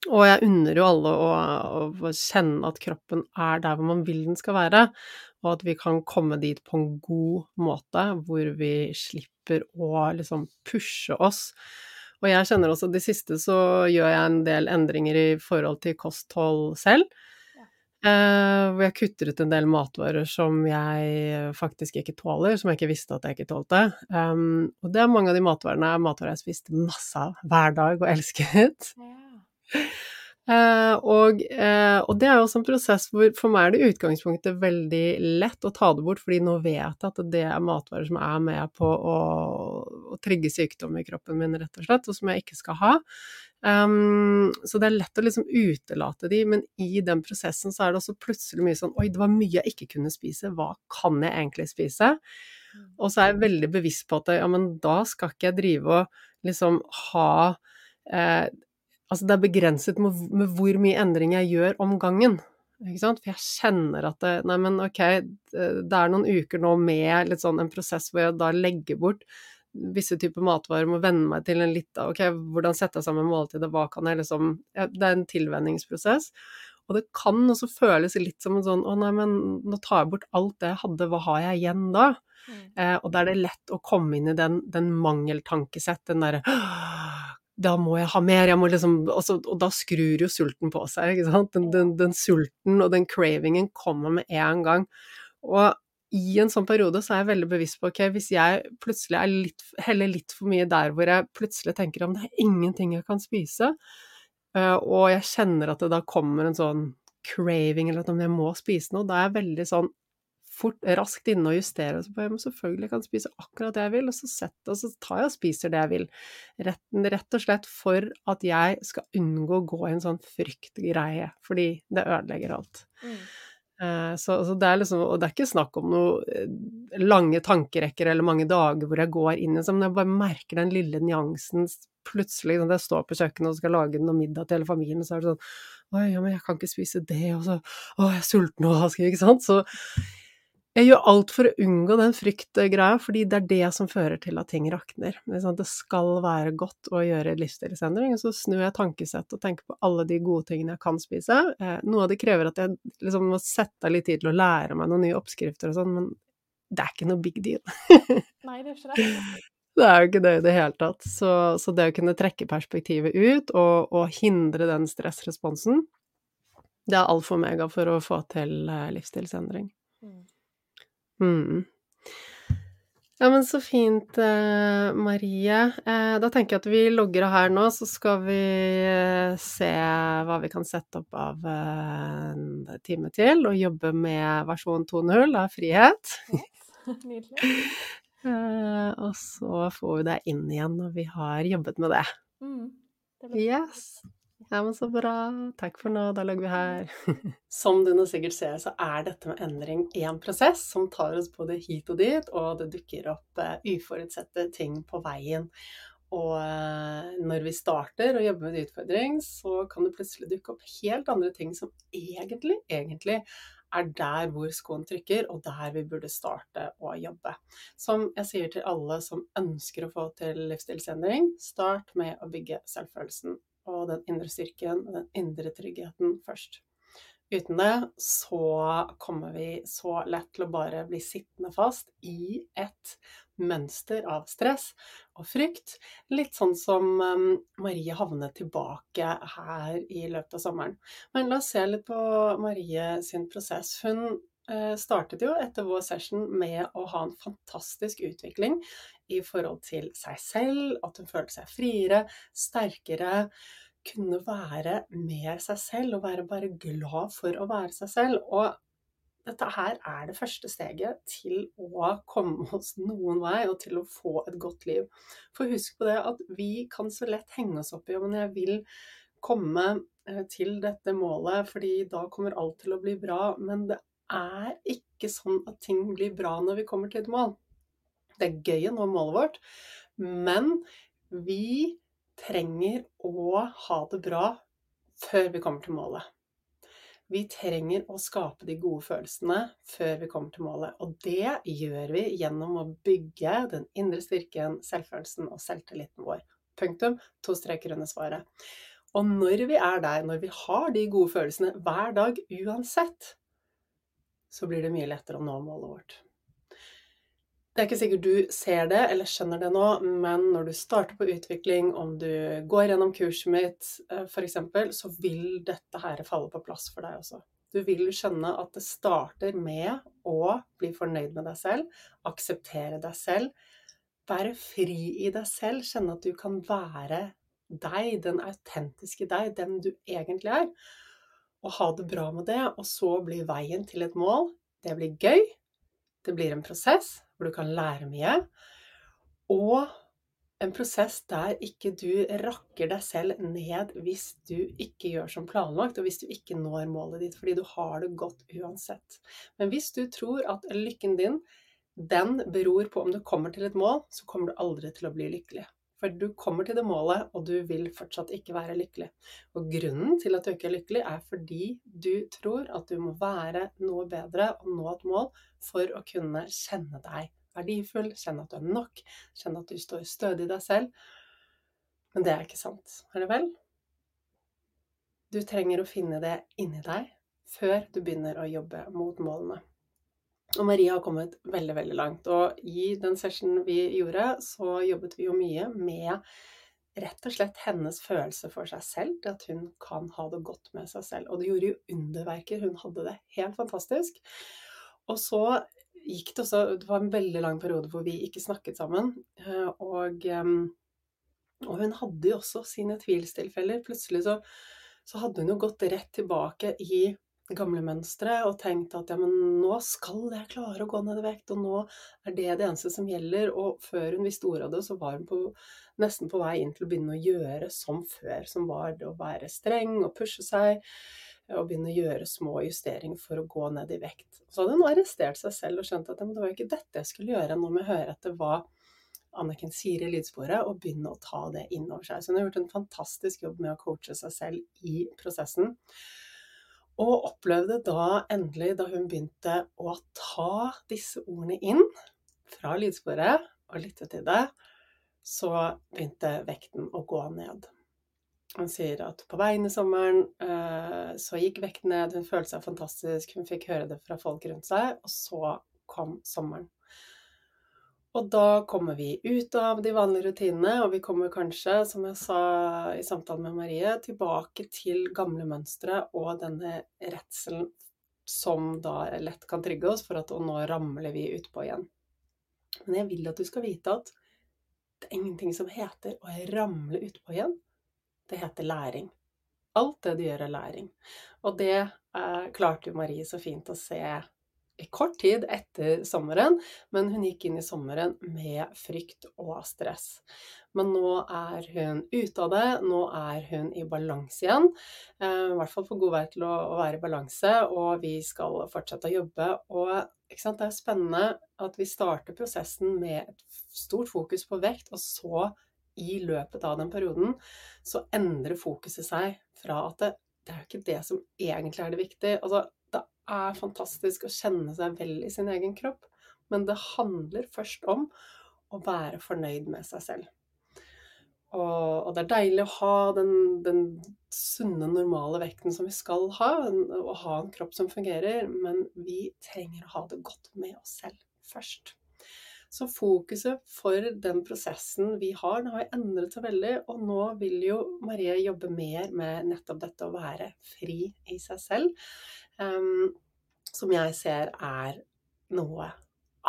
og jeg unner jo alle å, å kjenne at kroppen er der hvor man vil den skal være, og at vi kan komme dit på en god måte, hvor vi slipper å liksom pushe oss. Og jeg kjenner også at det siste så gjør jeg en del endringer i forhold til kosthold selv. Eh, hvor jeg kutter ut en del matvarer som jeg faktisk ikke tåler, som jeg ikke visste at jeg ikke tålte. Um, og det er mange av de matvarene er matvarer jeg spiste masse av hver dag og elsket. Ja. Uh, og, uh, og, det er jo også en prosess hvor for meg er det i utgangspunktet veldig lett å ta det bort, fordi nå vet jeg at det er matvarer som er med på å, å trigge sykdom i kroppen min, rett og slett, og som jeg ikke skal ha. Um, så det er lett å liksom utelate de, men i den prosessen så er det også plutselig mye sånn Oi, det var mye jeg ikke kunne spise, hva kan jeg egentlig spise? Mm. Og så er jeg veldig bevisst på at ja, men da skal ikke jeg drive og liksom ha eh, Altså det er begrenset med, med, hvor mye endring jeg gjør om gangen. Ikke sant? For jeg kjenner at det, Nei, men ok, det er noen uker nå med litt sånn en prosess hvor jeg da legger bort visse typer matvarer, må venne meg til en litt av Ok, hvordan setter jeg sammen måltidet, hva kan jeg liksom ja, Det er en tilvenningsprosess. Og det kan også føles litt som en sånn Å nei, men nå tar jeg bort alt det jeg hadde, hva har jeg igjen da? Mm. Eh, og da er det lett å komme inn i den, den mangeltankesett, den derre da må jeg ha mer, jeg må liksom også, Og da skrur jo sulten på seg, ikke sant. Den, den, den sulten og den cravingen kommer med en gang. Og i en sånn periode så er jeg veldig bevisst på ok, hvis jeg plutselig er litt, heller litt for mye der hvor jeg plutselig tenker om det er ingenting jeg kan spise, uh, og jeg kjenner at det da kommer en sånn craving, eller at om jeg må spise noe, da er jeg veldig sånn fort, raskt inne og justerer så på jeg selvfølgelig kan spise akkurat det jeg vil, og så, setter, og så tar jeg og spiser det jeg vil. Rett, rett og slett for at jeg skal unngå å gå i en sånn fryktgreie, fordi det ødelegger alt. Mm. Eh, så, så, det liksom, og det er ikke snakk om noe eh, lange tankerekker eller mange dager hvor jeg går inn i det, men jeg bare merker den lille nyansen plutselig når jeg står på kjøkkenet og skal lage noe middag til hele familien, så er det sånn Oi, ja, men jeg kan ikke spise det, og så Å, jeg er sulten og ikke sant? Så jeg gjør alt for å unngå den fryktgreia, fordi det er det som fører til at ting rakner. Det skal være godt å gjøre livsstilsendring, og så snur jeg tankesett og tenker på alle de gode tingene jeg kan spise. Eh, noe av det krever at jeg liksom må sette av litt tid til å lære meg noen nye oppskrifter og sånn, men det er ikke noe big deal. <laughs> Nei, det er ikke det. Det er jo ikke det i det hele tatt. Så, så det å kunne trekke perspektivet ut og, og hindre den stressresponsen, det er alfa og mega for å få til eh, livsstilsendring. Mm. Mm. Ja, men så fint, eh, Marie. Eh, da tenker jeg at vi logger av her nå, så skal vi eh, se hva vi kan sette opp av en time til, og jobbe med versjon 2.0 av frihet. <laughs> Nydelig. <laughs> Og så får vi deg inn igjen når vi har jobbet med det. Mm, det yes. Ja, men så bra. Takk for nå, da logger vi her. <laughs> Som du nå sikkert ser, så er dette med endring en prosess som tar oss både hit og dit, og det dukker opp uh, uforutsette ting på veien. Og uh, når vi starter å jobbe med en utfordring, så kan det plutselig dukke opp helt andre ting som egentlig, egentlig er der hvor skoen trykker, og der vi burde starte å jobbe. Som jeg sier til alle som ønsker å få til livsstilsendring, start med å bygge selvfølelsen og den indre styrken og den indre tryggheten først. Uten det så kommer vi så lett til å bare bli sittende fast i et mønster av stress og frykt. Litt sånn som um, Marie havnet tilbake her i løpet av sommeren. Men la oss se litt på Marie sin prosess. Hun eh, startet jo etter vår session med å ha en fantastisk utvikling i forhold til seg selv, at hun følte seg friere, sterkere, kunne være mer seg selv og være bare glad for å være seg selv. Og dette her er det første steget til å komme oss noen vei og til å få et godt liv. For husk på det at vi kan så lett henge oss opp i om jeg vil komme eh, til dette målet, fordi da kommer alt til å bli bra. Men det er ikke sånn at ting blir bra når vi kommer til et mål. Det er gøy å nå målet vårt, men vi trenger å ha det bra før vi kommer til målet. Vi trenger å skape de gode følelsene før vi kommer til målet. Og det gjør vi gjennom å bygge den indre styrken, selvfølelsen og selvtilliten vår. Punktum. To streker under svaret. Og når vi er der, når vi har de gode følelsene hver dag uansett, så blir det mye lettere å nå målet vårt. Det er ikke sikkert du ser det eller skjønner det nå, men når du starter på utvikling, om du går gjennom kurset mitt eh, f.eks., så vil dette her falle på plass for deg også. Du vil skjønne at det starter med å bli fornøyd med deg selv, akseptere deg selv, være fri i deg selv, kjenne at du kan være deg, den autentiske deg, den du egentlig er. Og ha det bra med det, og så blir veien til et mål Det blir gøy. Det blir en prosess hvor du kan lære mye. Og en prosess der ikke du rakker deg selv ned hvis du ikke gjør som planlagt, og hvis du ikke når målet ditt, fordi du har det godt uansett. Men hvis du tror at lykken din den beror på om du kommer til et mål, så kommer du aldri til å bli lykkelig. For du kommer til det målet, og du vil fortsatt ikke være lykkelig. Og grunnen til at du ikke er lykkelig, er fordi du tror at du må være noe bedre og nå et mål for å kunne kjenne deg verdifull, kjenne at du er nok, kjenne at du står stødig i deg selv. Men det er ikke sant, er det vel? Du trenger å finne det inni deg før du begynner å jobbe mot målene. Og Marie har kommet veldig, veldig langt. Og i den sessionen vi gjorde, så jobbet vi jo mye med rett og slett hennes følelse for seg selv, at hun kan ha det godt med seg selv. Og det gjorde jo underverker. Hun hadde det helt fantastisk. Og så gikk det også Det var en veldig lang periode hvor vi ikke snakket sammen. Eh, og, og hun hadde jo også sine tvilstilfeller. Plutselig så, så, hadde hun jo gått rett tilbake i gamle mønstre og tenkt at ja, men nå skal jeg klare å gå ned i vekt, og nå er det det eneste som gjelder. Og før hun visste ordet av det, så var hun på, nesten på vei inn til å begynne å gjøre som før, som var det å være streng og pushe seg og begynne å gjøre små justeringer for å gå ned i vekt. Så hadde hun arrestert seg selv og skjønt at det var ikke dette jeg skulle gjøre. Nå må jeg høre etter hva Anniken sier i lydsporet, og begynne å ta det inn over seg. Så hun har gjort en fantastisk jobb med å coache seg selv i prosessen. Og opplevde da endelig, da hun begynte å ta disse ordene inn fra lydsporet og lytte til det, så begynte vekten å gå ned. Han sier at på veien i sommeren eh, så gikk vekten ned, hun følte seg fantastisk, hun fikk høre det fra folk rundt seg, og så kom sommeren. Og da kommer vi ut av de vanlige rutinene, og vi kommer kanskje, som jeg sa i samtalen med Marie, tilbake til gamle mønstre og denne redselen som da lett kan trygge oss for at og nå ramler vi utpå igjen. Men jeg vil at du skal vite at det er ingenting som heter å ramle utpå igjen. Det heter læring. Alt det du gjør, er læring. Og det eh, klarte jo Marie så fint å se kort tid etter sommeren, men hun gikk inn i sommeren med frykt og stress. Men nå er hun ute av det, nå er hun i balanse igjen. Eh, I hvert fall på god vei til å, være i balanse, og vi skal fortsette å jobbe. Og det er spennende at vi starter prosessen med et stort fokus på vekt, og så i løpet av den perioden, så endrer fokuset seg fra at det, det er jo ikke det som egentlig er det viktige. Altså, er fantastisk å kjenne seg vel i sin egen kropp, men det handler først om å være fornøyd med seg selv. Og, og det er deilig å ha den, den, sunne, normale vekten som vi skal ha, og ha en kropp som fungerer, men vi trenger å ha det godt med oss selv først. Så fokuset for den prosessen vi har, den har endret seg veldig. Og nå vil jo Marie jobbe mer med nettopp dette å være fri i seg selv. Um, som jeg ser er noe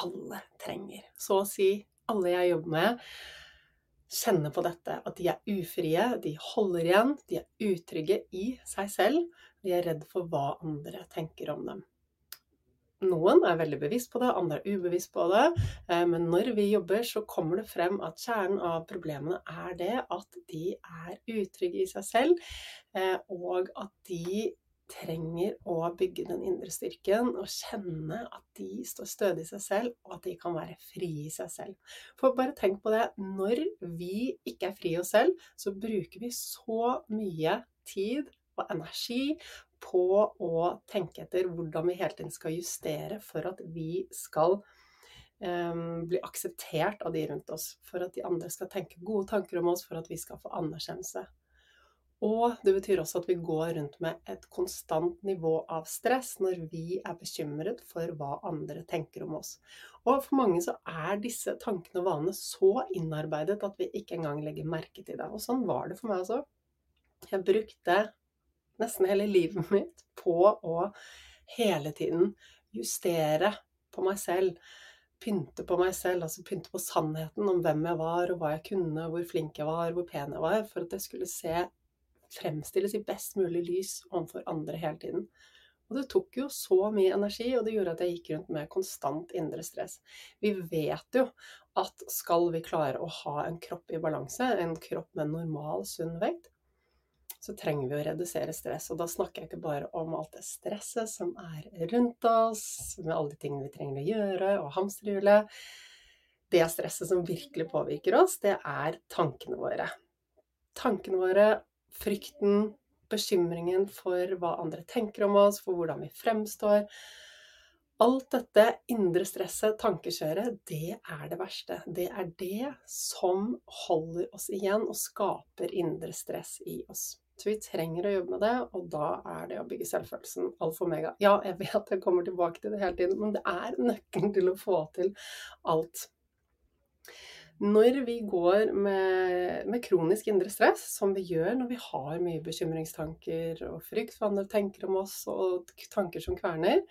alle trenger. Så å si alle jeg jobber med, kjenner på dette. At de er ufrie, de holder igjen, de er utrygge i seg selv. De er redd for hva andre tenker om dem. Noen er veldig bevisst på det, andre er ubevisst på det. Eh, men når vi jobber, så kommer det frem at kjernen av problemene er det at de er utrygge i seg selv, eh, og at de trenger å bygge den indre styrken og kjenne at de står stødig i seg selv, og at de kan være fri i seg selv. For bare tenk på det, når vi ikke er fri i oss selv, så bruker vi så mye tid og energi på å tenke etter hvordan vi hele tiden skal justere for at vi skal um, bli akseptert av de rundt oss. For at de andre skal tenke gode tanker om oss, for at vi skal få anerkjennelse. Og det betyr også at vi går rundt med et konstant nivå av stress når vi er bekymret for hva andre tenker om oss. Og for mange så er disse tankene og vanene så innarbeidet at vi ikke engang legger merke til det. Og sånn var det for meg også. Jeg brukte nesten hele livet <laughs> mitt på å hele tiden justere på meg selv pynte på meg selv, altså pynte på sannheten om hvem jeg var, og hva jeg kunne, hvor flink jeg var, hvor pen jeg var, for at jeg skulle se fremstilles i best mulig lys overfor andre hele tiden. Og det tok jo så mye energi, og det gjorde at jeg gikk rundt med konstant indre stress. Vi vet jo at skal vi klare å ha en kropp i balanse, en kropp med normal, sunn vekt, så trenger vi å redusere stress. Og da snakker jeg ikke bare om alt det stresset som er rundt oss, med alle de tingene vi trenger å gjøre, og hamsterhjulet. Det stresset som virkelig påvirker oss, det er tankene våre. Tankene våre, frykten, bekymringen for hva andre tenker om oss, for hvordan vi fremstår. Alt dette indre stresset, tankekjøret, det er det verste. Det er det som holder oss igjen og skaper indre stress i oss. Så vi trenger å jobbe med det, og da er det å bygge selvfølelsen alfa og mega. Ja, jeg vet jeg kommer tilbake til det hele tiden, men det er nøkkelen til å få til alt. Når vi går med, med, kronisk indre stress, som vi gjør når vi har mye bekymringstanker og frykt for andre tenker om oss, og tanker som kverner,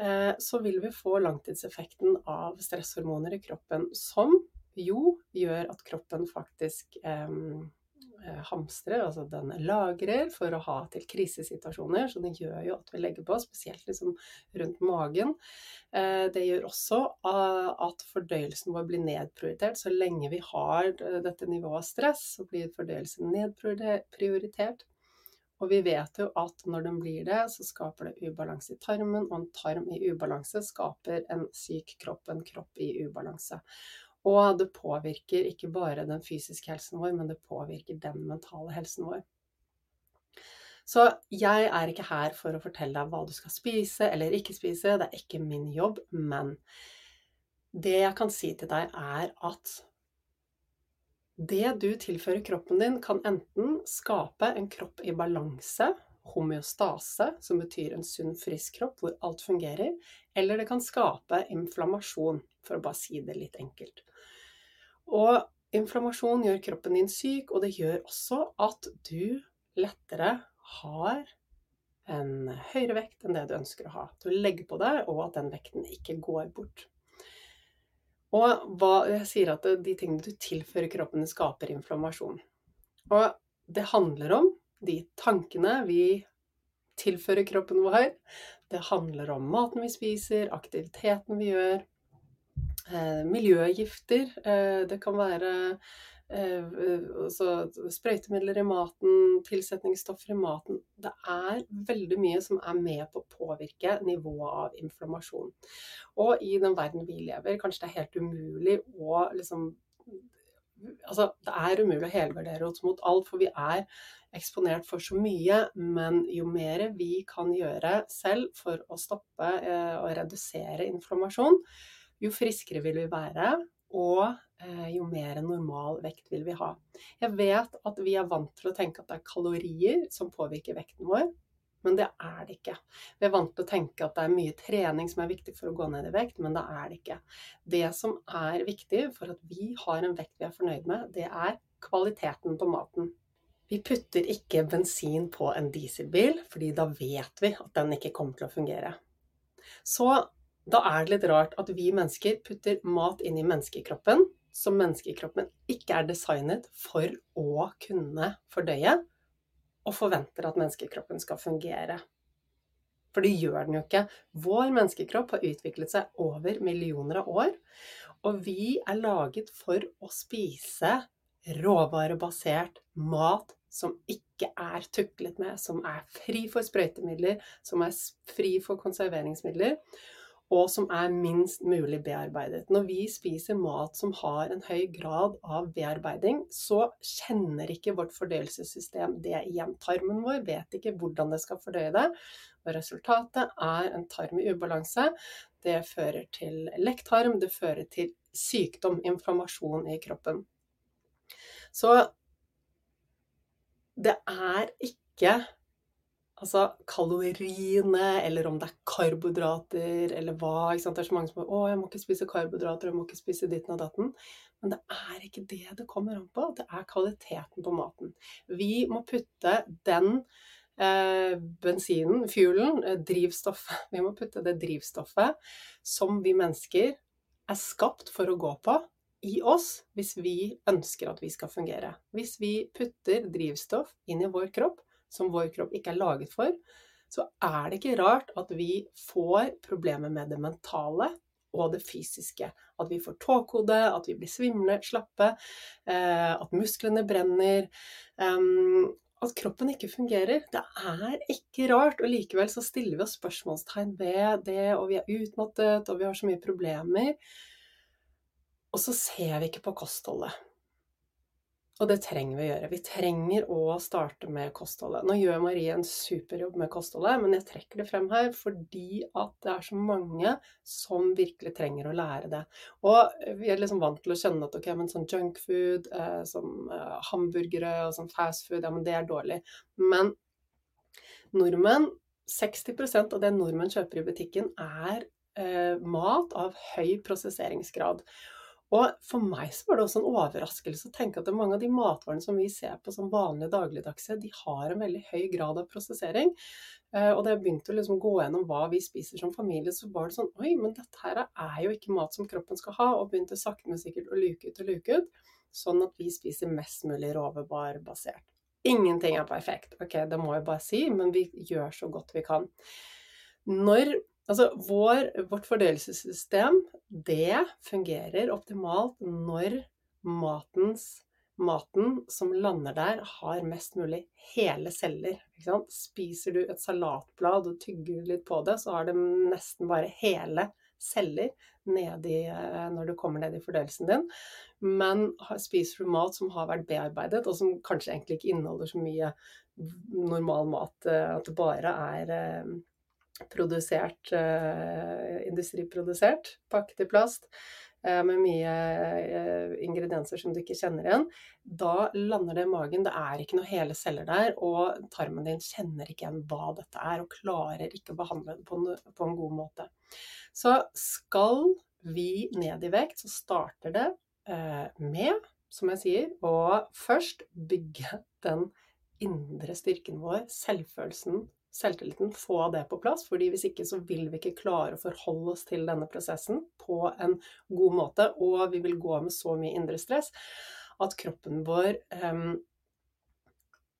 eh, så vil vi få langtidseffekten av stresshormoner i kroppen, som jo gjør at kroppen faktisk Eh, hamstrer, altså den lagrer for å ha til krisesituasjoner. Så det gjør jo at vi legger på, spesielt liksom rundt magen. Eh, det gjør også eh, at fordøyelsen vår blir nedprioritert. Så lenge vi har dette nivået av stress, så blir fordøyelsen nedprioritert. Og vi vet jo at når den blir det, så skaper det ubalanse i tarmen, og en tarm i ubalanse skaper en syk kropp, en kropp i ubalanse. Og det påvirker ikke bare den fysiske helsen vår, men det påvirker den mentale helsen vår. Så jeg er ikke her for å fortelle deg hva du skal spise eller ikke spise, det er ikke min jobb, men det jeg kan si til deg, er at det du tilfører kroppen din, kan enten skape en kropp i balanse, homeostase, som betyr en sunn, frisk kropp hvor alt fungerer, eller det kan skape inflammasjon, for å bare si det litt enkelt. Og inflammasjon gjør kroppen din syk, og det gjør også at du lettere har en høyere vekt enn det du ønsker å ha. Du legger på deg, og at den vekten ikke går bort. Og hva, jeg sier at de tingene du tilfører kroppen, skaper inflammasjon. Og det handler om de tankene vi tilfører kroppen vår. Det handler om maten vi spiser, aktiviteten vi gjør, miljøgifter. Eh, det kan være altså, sprøytemidler i maten, tilsetningsstoffer i maten. Det er veldig mye som er med på å påvirke nivået av inflammasjon. Og i den verden vi lever, kanskje det er helt umulig å liksom Altså, det er umulig å helgardere oss mot alt, for vi er eksponert for så mye. Men jo mer vi kan gjøre selv for å stoppe og redusere inflammasjon, jo friskere vil vi være, og eh, jo mer normal vekt vil vi ha. Jeg vet at vi er vant til å tenke at det er kalorier som påvirker vekten vår, men det er det ikke. Vi er vant til å tenke at det er mye trening som er viktig for å gå ned i vekt, men det er det ikke. Det som er viktig for at vi har en vekt vi er fornøyd med, det er kvaliteten på maten. Vi putter ikke bensin på en dieselbil, fordi da vet vi at den ikke kommer til å fungere. Så da er det litt rart at vi mennesker putter mat inn i menneskekroppen som menneskekroppen ikke er designet for å kunne fordøye, og forventer at menneskekroppen skal fungere. For det gjør den jo ikke. Vår menneskekropp har utviklet seg over millioner av år, og vi er laget for å spise råvarebasert mat som ikke er tuklet med, som er fri for sprøytemidler, som er fri for konserveringsmidler og som er minst mulig bearbeidet. Når vi spiser mat som har en høy grad av bearbeiding, så kjenner ikke vårt fordøyelsessystem det igjen. Tarmen vår vet ikke hvordan det skal fordøye det. Og resultatet er en tarm i ubalanse. Det fører til lekktarm, det fører til sykdom, inflammasjon i kroppen. Så det er ikke altså kaloriene, eller om det er karbohydrater, eller hva. Ikke sant? Det er så mange som sier 'Å, jeg må ikke spise karbohydrater, jeg må ikke spise ditten og datten'. Men det er ikke det det kommer an på. Det er kvaliteten på maten. Vi må putte den eh, bensinen, fuelen, eh, drivstoffet <laughs> Vi må putte det drivstoffet som vi mennesker er skapt for å gå på i oss hvis vi ønsker at vi skal fungere. Hvis vi putter drivstoff inn i vår kropp som vår kropp ikke er laget for, så er det ikke rart at vi får problemer med det mentale og det fysiske. At vi får tåkehode, at vi blir svimle, slappe, eh, at musklene brenner. Um, at kroppen ikke fungerer. Det er ikke rart, og likevel så stiller vi oss spørsmålstegn ved det, og vi er utmattet, og vi har så mye problemer. Og så ser vi ikke på kostholdet. Og det trenger vi å gjøre. Vi trenger å starte med kostholdet. Nå gjør Marie en superjobb med kostholdet, men jeg trekker det frem her fordi at det er så mange som virkelig trenger å lære det. Og vi er liksom vant til å skjønne at ok, men sånn junkfood, eh, som eh, hamburgere og sånn fastfood, ja, men det er dårlig. Men nordmenn 60% av det nordmenn kjøper i butikken, er eh, mat av høy prosesseringsgrad. Og for meg så var det også en overraskelse å tenke at mange av de matvarene som vi ser på som vanlige dagligdagse, de har en veldig høy grad av prosessering. Eh, og da jeg begynte å liksom gå gjennom hva vi spiser som familie, så var det sånn Oi, men dette her er jo ikke mat som kroppen skal ha. Og begynte sakte, men sikkert å luke ut og luke ut. Sånn at vi spiser mest mulig råvarebasert. Ingenting er perfekt, ok, det må jeg bare si, men vi gjør så godt vi kan. Når Altså, vår, vårt fordøyelsessystem, det fungerer optimalt når matens, maten som lander der, har mest mulig hele celler. Spiser du et salatblad og tygger litt på det, så har det nesten bare hele celler nedi, eh, når du kommer ned i fordøyelsen din. Men spiser du mat som har vært bearbeidet, og som kanskje egentlig ikke inneholder så mye normal mat, eh, at det bare er eh, produsert, eh, industriprodusert, pakket i plast, eh, med mye eh, ingredienser som du ikke kjenner igjen, da lander det i magen. Det er ikke noe hele celler der, og tarmen din kjenner ikke igjen hva dette er, og klarer ikke å behandle det på en, på en god måte. Så skal vi ned i vekt, så starter det med, som jeg sier, å først bygge den indre styrken vår, selvfølelsen, selvtilliten, få det på plass. fordi hvis ikke så vil vi ikke klare å forholde oss til denne prosessen på en god måte. Og vi vil gå med så mye indre stress at kroppen vår um,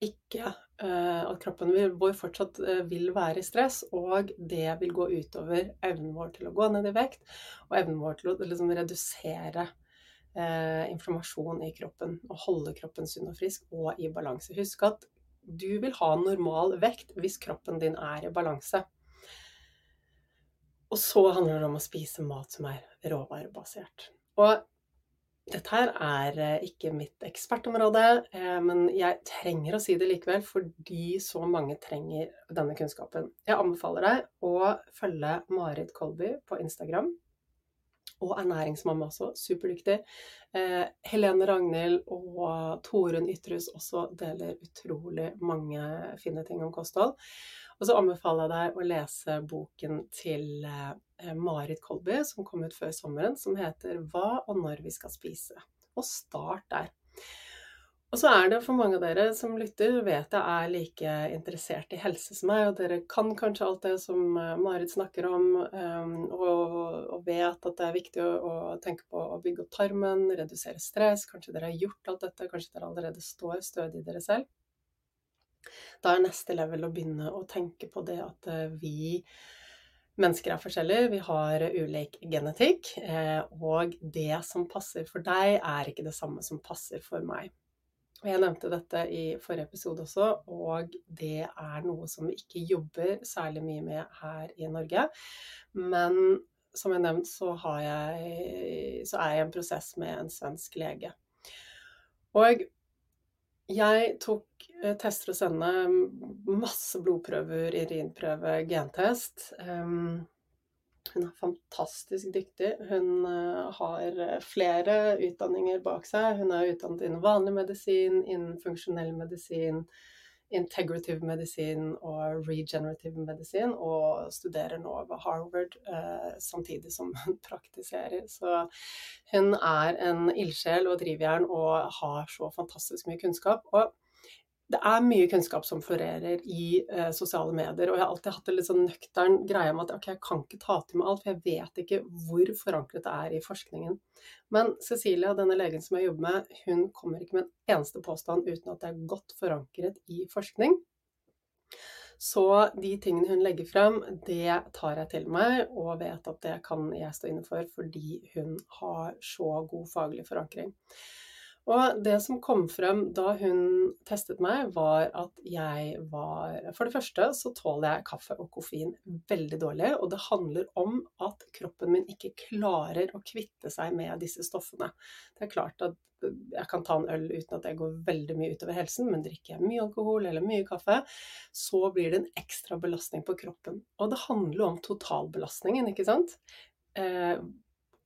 ikke uh, At kroppen vår fortsatt uh, vil være i stress, og det vil gå utover evnen vår til å gå ned i vekt, og evnen vår til å liksom, redusere uh, inflammasjon i kroppen og holde kroppen sunn og frisk og i balanse. Husk at du vil ha normal vekt hvis kroppen din er i balanse. Og så handler det om å spise mat som er råvarebasert. Og dette her er eh, ikke mitt ekspertområde, eh, men jeg trenger å si det likevel fordi så mange trenger denne kunnskapen. Jeg anbefaler deg å følge Marit Kolby på Instagram og ernæringsmamma også, superdyktig. Eh, Helene Ragnhild og Torunn Ytrhus også deler utrolig mange fine ting om kosthold. Og så anbefaler jeg deg å lese boken til eh, Marit Kolby, som kom ut før sommeren, som heter 'Hva og når vi skal spise'. Og start der. Og så er det for mange av dere som lytter, vet jeg er like interessert i helse som meg, og dere kan kanskje alt det som eh, Marit snakker om, ehm, og, vet at det er viktig å, å, tenke på å bygge opp tarmen, redusere stress. Kanskje dere har gjort alt dette, kanskje dere allerede står stødig i dere selv. Da er neste level å begynne å tenke på det at eh, vi Mennesker er forskjellige, vi har ulik genetikk, eh, og det som passer for deg, er ikke det samme som passer for meg. Og jeg nevnte dette i forrige episode også, og det er noe som vi ikke jobber særlig mye med her i Norge. Men som jeg nevnte, så, jeg, så er jeg i en prosess med en svensk lege. Og jeg tok eh, tester hos henne, masse blodprøver, urinprøve, gentest. Um, hun er fantastisk dyktig. Hun eh, har eh, flere utdanninger bak seg. Hun er utdannet innen vanlig medisin, innen funksjonell medisin, integrative medisin og regenerative medisin, og studerer nå ved Harvard eh, samtidig som hun <laughs> praktiserer. Så hun er en ildsjel og drivjern og har så fantastisk mye kunnskap. Og det er mye kunnskap som florerer i eh, sosiale medier, og jeg har alltid hatt en litt sånn nøktern greie om at okay, jeg kan ikke ta til meg alt, for jeg vet ikke hvor forankret det er i forskningen. Men Cecilia, denne legen som jeg jobber med, hun kommer ikke med en eneste påstand uten at det er godt forankret i forskning. Så de tingene hun legger frem, det tar jeg til meg, og vet at det kan jeg stå inne for fordi hun har så god faglig forankring. Og det som kom frem da hun testet meg, var at jeg var For det første så tåler jeg kaffe og koffein veldig dårlig, og det handler om at kroppen min ikke klarer å kvitte seg med disse stoffene. Det er klart at jeg kan ta en øl uten at det går veldig mye utover helsen, men drikker jeg mye alkohol eller mye kaffe, så blir det en ekstra belastning på kroppen. Og det handler om totalbelastningen, ikke sant?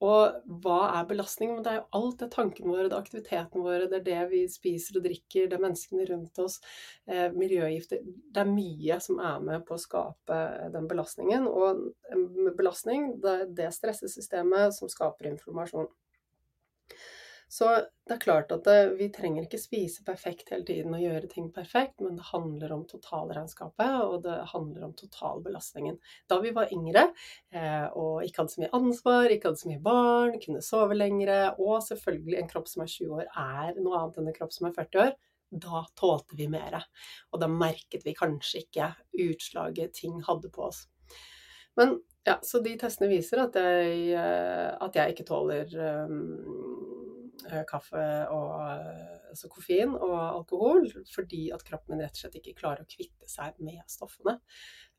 Eh, og hva er belastning? Det er jo alt. Det er tankene våre, det er aktivitetene våre, det er det vi spiser og drikker, det er menneskene rundt oss, eh, miljøgifter Det er mye som er med på å skape den belastningen. Og belastning, det er det stressesystemet som skaper informasjon. Så det er klart at det, vi trenger ikke spise perfekt hele tiden og gjøre ting perfekt, men det handler om totalregnskapet, og det handler om totalbelastningen. Da vi var yngre eh, og ikke hadde så mye ansvar, ikke hadde så mye barn, kunne sove lengre, og selvfølgelig en kropp som er 20 år er noe annet enn en kropp som er 40 år, da tålte vi mer. Og da merket vi kanskje ikke utslaget ting hadde på oss. Men ja, så de testene viser at jeg, eh, at jeg ikke tåler um, Eh, kaffe og altså koffein og alkohol, fordi at kroppen min rett og slett ikke klarer å kvitte seg med stoffene.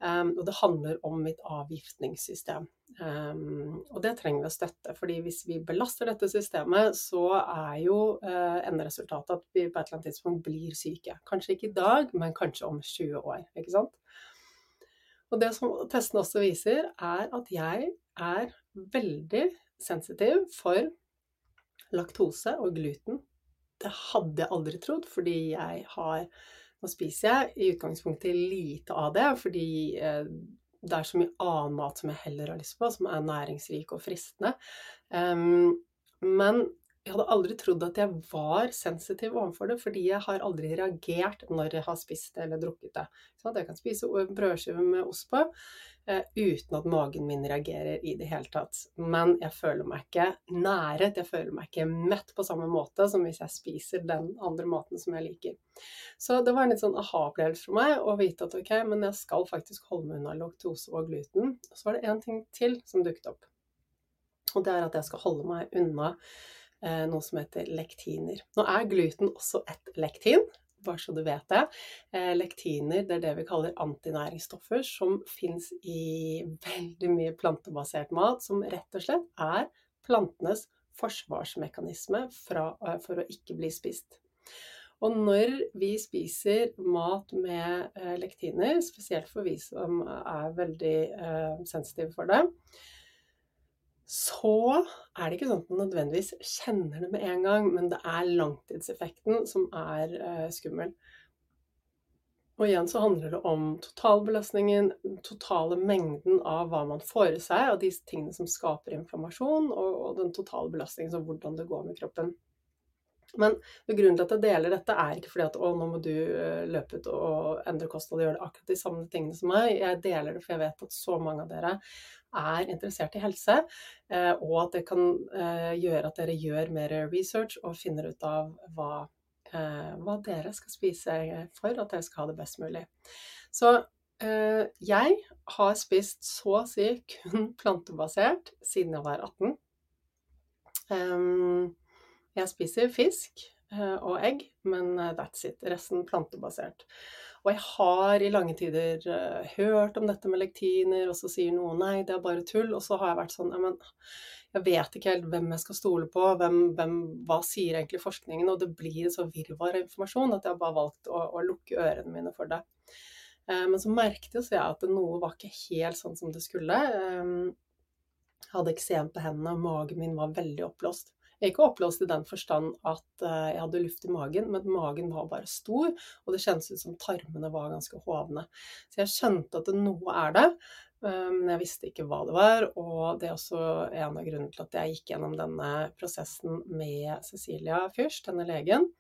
Um, og det handler om mitt avgiftningssystem. Um, og det trenger vi å støtte, fordi hvis vi belaster dette systemet, så er jo uh, enderesultatet at vi på et eller annet tidspunkt blir syke. Kanskje ikke i dag, men kanskje om 20 år. ikke sant? Og det som testen også viser, er at jeg er veldig sensitiv for laktose og gluten. Det hadde jeg aldri trodd, fordi jeg har Nå spiser jeg i utgangspunktet lite av det, fordi eh, det er så mye annen mat som jeg heller har lyst på, som er næringsrik og fristende. Um, men jeg hadde aldri trodd at jeg var sensitiv overfor det, fordi jeg har aldri reagert når jeg har spist det eller drukket det. Så jeg kan spise brødskive med ost på, Eh, uten at magen min reagerer i det hele tatt. Men jeg føler meg ikke næret, jeg føler meg ikke mett på samme måte som hvis jeg spiser den andre maten som jeg liker. Så det var en litt sånn aha-opplevelse for meg å vite at ok, men jeg skal faktisk holde meg unna laktose og gluten. Og så var det én ting til som dukket opp. Og det er at jeg skal holde meg unna noe som heter lektiner. Nå er gluten også et lektin, bare så du vet det. Eh, lektiner det er det vi kaller antinæringsstoffer, som fins i veldig mye plantebasert mat, som rett og slett er plantenes forsvarsmekanisme eh, for å ikke bli spist. Og når vi spiser mat med eh, lektiner, spesielt for vi som er veldig eh, sensitive for det, så er det ikke sånn at man nødvendigvis kjenner det med en gang, men det er langtidseffekten som er uh, skummel. Og igjen så handler det om totalbelastningen, den totale mengden av hva man får i seg, og de tingene som skaper inflammasjon, og, og den totale belastningen, så hvordan det går med kroppen. Men grunnen til at jeg deler dette, er ikke fordi at å, nå må du eh, løpe ut og endre kosthold og gjøre det akkurat de samme tingene som meg. Jeg deler det for jeg vet at så mange av dere er interessert i helse, eh, og at det kan eh, gjøre at dere gjør mer research og finner ut av hva, hva dere skal spise for at dere skal ha det best mulig. Så jeg har spist så å si kun <laughs> plantebasert siden jeg var 18. Ehm, jeg spiser fisk og egg, men that's it. Resten plantebasert. Og jeg har i lange tider uh, hørt om dette med lektiner, og så sier noen nei, det er bare tull. Og så har jeg vært sånn, men jeg vet ikke helt hvem jeg skal stole på, hvem, hvem, hva sier egentlig forskningen? Og det blir så virvar informasjon at jeg har bare valgt å, å lukke ørene mine for det. Men så merket jeg at noe var ikke helt sånn som det skulle. Jeg hadde eksem på hendene, og magen min var veldig oppblåst. Ikke oppblåst i den forstand at eh, jeg hadde luft i magen, men magen var bare stor, og det kjennes ut som tarmene var ganske hovne. Så jeg skjønte at noe er det, eh, men jeg visste ikke hva det var. Og det er også en av grunnene til at jeg gikk gjennom denne prosessen med Cecilia Fürst, denne legen.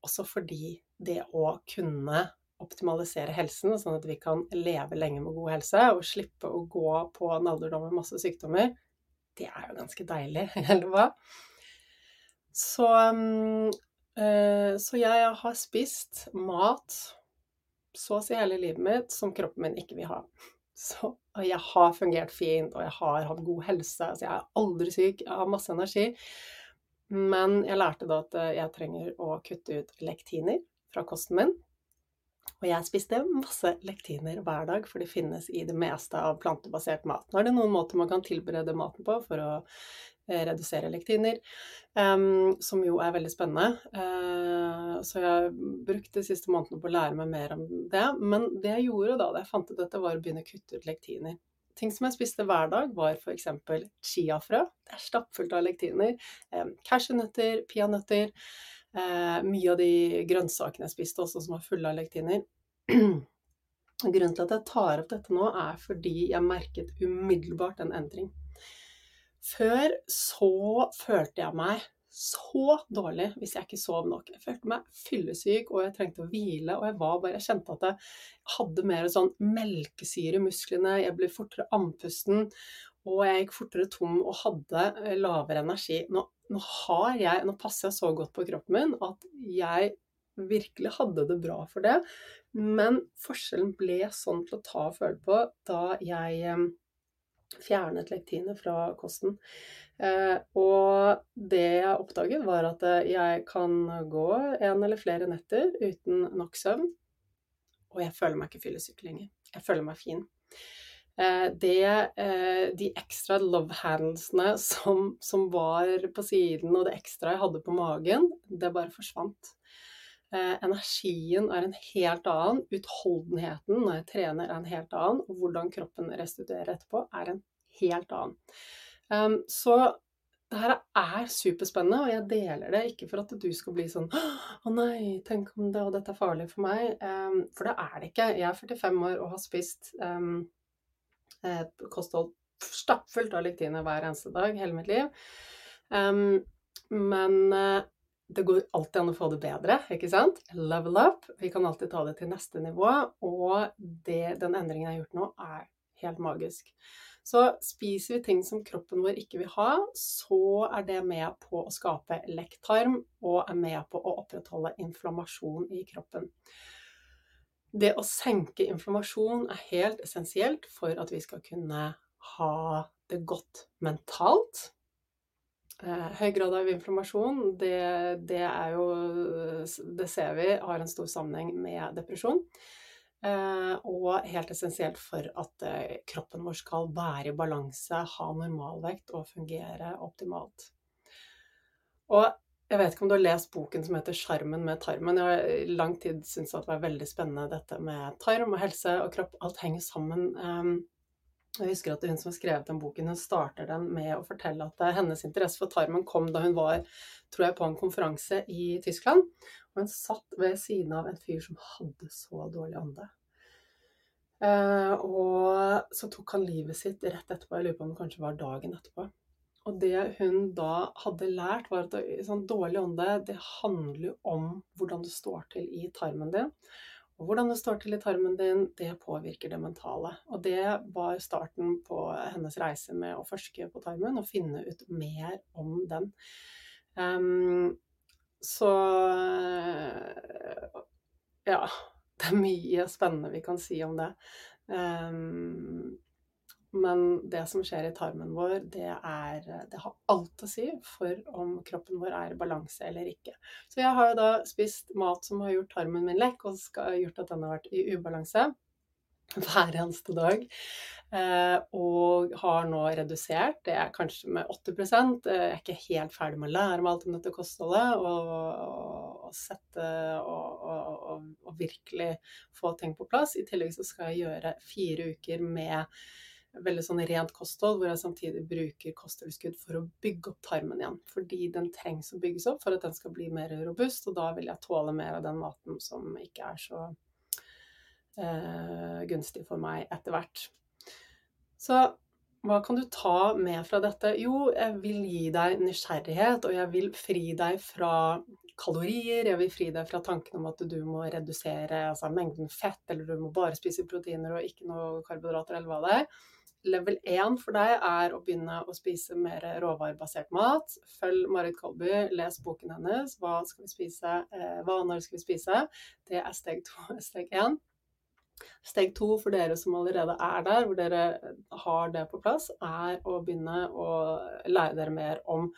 også fordi det å kunne optimalisere helsen, sånn at vi kan leve lenge med god helse og slippe å gå på en alderdom med masse sykdommer, det er jo ganske deilig, <laughs> eller hva? Så, øh, så jeg har spist mat så å si hele livet mitt som kroppen min ikke vil ha. <laughs> Så, jeg har fungert fint, og jeg har hatt god helse. Altså jeg er aldri syk, jeg har masse energi. Men jeg lærte da at eh, jeg trenger å kutte ut lektiner fra kosten min. Og jeg spiste masse lektiner hver dag, for det finnes i det meste av plantebasert mat. Nå er det noen måter man kan tilberede maten på for å Eh, redusere lektiner, um, som jo er veldig spennende. Uh, så jeg brukte de siste månedene på å lære meg mer om det. Men det jeg gjorde da da jeg fant ut dette, var å begynne å kutte ut lektiner. Ting som jeg spiste hver dag, var f.eks. chiafrø. Det er stappfullt av lektiner. Um, Cashewnøtter, peanøtter. Uh, mye av de grønnsakene jeg spiste også, som var fulle av lektiner. Grunnen til at jeg tar opp dette nå, er fordi jeg merket umiddelbart en endring. Før så følte jeg meg så dårlig hvis jeg ikke sov nok. Jeg følte meg fyllesyk, og jeg trengte å hvile. Og jeg var bare, jeg kjente at jeg hadde mer sånn melkesyre i musklene, jeg ble fortere andpusten, og jeg gikk fortere tom og hadde eh, lavere energi. Nå, nå, jeg, nå passer jeg så godt på kroppen min at jeg virkelig hadde det bra for det. Men forskjellen ble sånn til å ta og føle på da jeg eh, fjernet lektinet fra kosten. Eh, og det jeg oppdaget, var at eh, jeg kan gå en eller flere netter uten nok søvn, og jeg føler meg ikke fyllesyk lenger. Jeg føler meg fin. Eh, det, de ekstra love handlesene som, som var på siden, og det ekstra jeg hadde på magen, det bare forsvant. Eh, energien er en helt annen. Utholdenheten når jeg trener er en helt annen. Og hvordan kroppen restituerer etterpå er en helt annen. Um, så det her er superspennende, og jeg deler det ikke for at du skal bli sånn Å nei, tenk om det, og dette er farlig for meg. Um, for det er det ikke. Jeg er 45 år og har spist um, et kosthold stappfullt av lektiner hver eneste dag hele mitt liv. Men uh, det går alltid an å få det bedre, ikke sant? Level up. Vi kan alltid ta det til neste nivå. Og det, den endringen jeg har gjort nå, er helt magisk. Så spiser vi ting som kroppen vår ikke vil ha, så er det med på å skape lekktarm og er med på å opprettholde inflammasjon i kroppen. Det å senke inflammasjon er helt essensielt for at vi skal kunne ha det godt mentalt. Eh, høy grad av inflammasjon, det, det, er jo Det ser vi har en stor sammenheng med depresjon. Eh, og helt essensielt for at eh, kroppen vår skal være i balanse, ha normalvekt og fungere optimalt. Og jeg vet ikke om du har lest boken som heter 'Sjarmen med tarmen'. Jeg har i lang tid syntes det var veldig spennende dette med tarm og helse og kropp. Alt henger sammen. Jeg husker at hun som har skrevet den boken, hun starter den med å fortelle at hennes interesse for tarmen kom da hun var tror jeg, på en konferanse i Tyskland. Og hun satt ved siden av en fyr som hadde så dårlig ånde. Eh, og så tok han livet sitt rett etterpå. Jeg lurer på om det kanskje var dagen etterpå. Og det hun da hadde lært, var at sånn dårlig ånde det handler om hvordan det står til i tarmen din. Og hvordan det står til i tarmen din, det påvirker det mentale. Og det var starten på hennes reise med å forske på tarmen og finne ut mer om den. Um, så ja. Det er mye spennende vi kan si om det. Um, men det som skjer i tarmen vår, det, er, det har alt å si for om kroppen vår er i balanse eller ikke. Så jeg har jo da spist mat som har gjort tarmen min lekk, og skal gjort at den har vært i ubalanse hver eneste dag. Eh, og har nå redusert det er kanskje med 80% Jeg er ikke helt ferdig med å lære meg alt om dette kostholdet. Og, og, og sette og, og, virkelig få ting på plass. I tillegg så skal jeg gjøre fire uker med veldig sånn rent kosthold, hvor jeg samtidig bruker kosttilskudd for å bygge opp tarmen igjen. Fordi den trengs å bygges opp for at den skal bli mer robust, og da vil jeg tåle mer av den maten som ikke er så eh, gunstig for meg etter hvert. Så hva kan du ta med fra dette? Jo, jeg vil gi deg nysgjerrighet, og jeg vil fri deg fra kalorier, jeg vil fri deg fra tanken om at du må redusere altså, mengden fett, eller du må bare spise proteiner og ikke noe karbohydrater, eller hva det er. Level 1 for deg er å begynne å spise mer råvarebasert mat. Følg Marit Kolby, les boken hennes. Hva skal vi spise? Eh, hva når skal vi spise? Det er steg, to, <laughs> steg 1. Steg to for dere som allerede er der, hvor dere har det på plass, er å begynne å lære dere mer om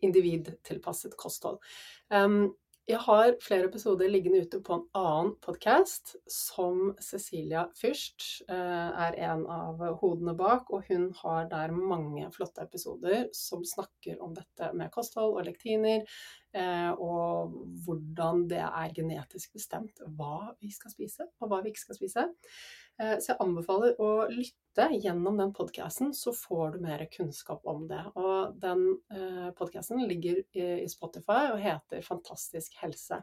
individtilpasset kosthold. Um, jeg har flere episoder liggende ute på en annen podkast som Cecilia Fürst eh, er en av hodene bak, og hun har der mange flotte episoder som snakker om dette med kosthold og lektiner, eh, og hvordan det er genetisk bestemt hva vi skal spise, og hva vi ikke skal spise. Eh, så jeg anbefaler å lytte gjennom den podkasten, så får du mer kunnskap om det. Og den eh, podkasten ligger i Spotify og heter Fantastisk helse.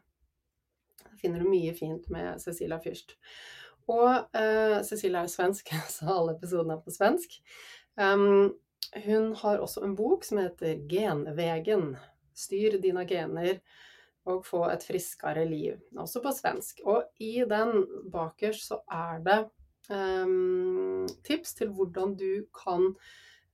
Der finner du mye fint med Cecilia Fürst. Og uh, Cecilia er svensk, <laughs> så alle episodene er på svensk. Um, hun har også en bok som heter Genvegen. Styr dine gener og få et friskere liv. Også på svensk. Og i den bakerst så er det tips til hvordan du kan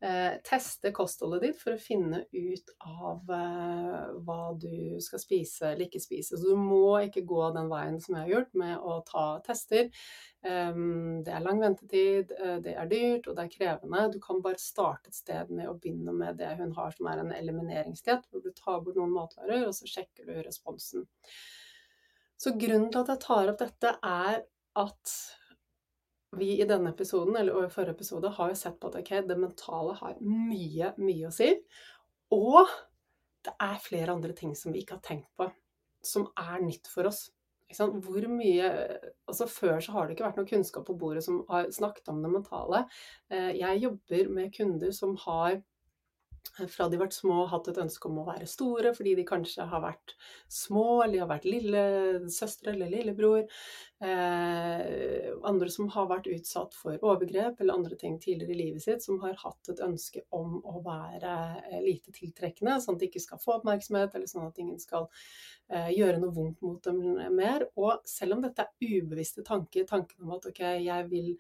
uh, teste kostholdet ditt for å finne ut av uh, hva du skal spise eller ikke spise. Så du må ikke gå den veien som jeg har gjort, med å ta tester. Um, det er lang ventetid, uh, det er dyrt og det er krevende. Du kan bare starte et sted med å begynne med det hun har som er en elimineringsdiett, hvor du tar bort noen matvarer, og så sjekker du responsen. Så grunnen til at jeg tar opp dette, er at vi i denne episoden, eller i forrige episode, har jo sett på at okay, det mentale har mye, mye å si. Og det er flere andre ting som vi ikke har tenkt på, som er nytt for oss. Hvor mye Altså Før så har det ikke vært noe kunnskap på bordet som har snakket om det mentale. Eh, jeg jobber med kunder som har fra de har vært små hatt et ønske om å være store fordi de kanskje har vært små, eller de har vært lillesøstre eller lillebror. Eh, andre som har vært utsatt for overgrep eller andre ting tidligere i livet sitt, som har hatt et ønske om å være eh, lite tiltrekkende, sånn at de ikke skal få oppmerksomhet, eller sånn at ingen skal eh, gjøre noe vondt mot dem mer. Og selv om dette er ubevisste tanker, tanken om at ok, jeg vil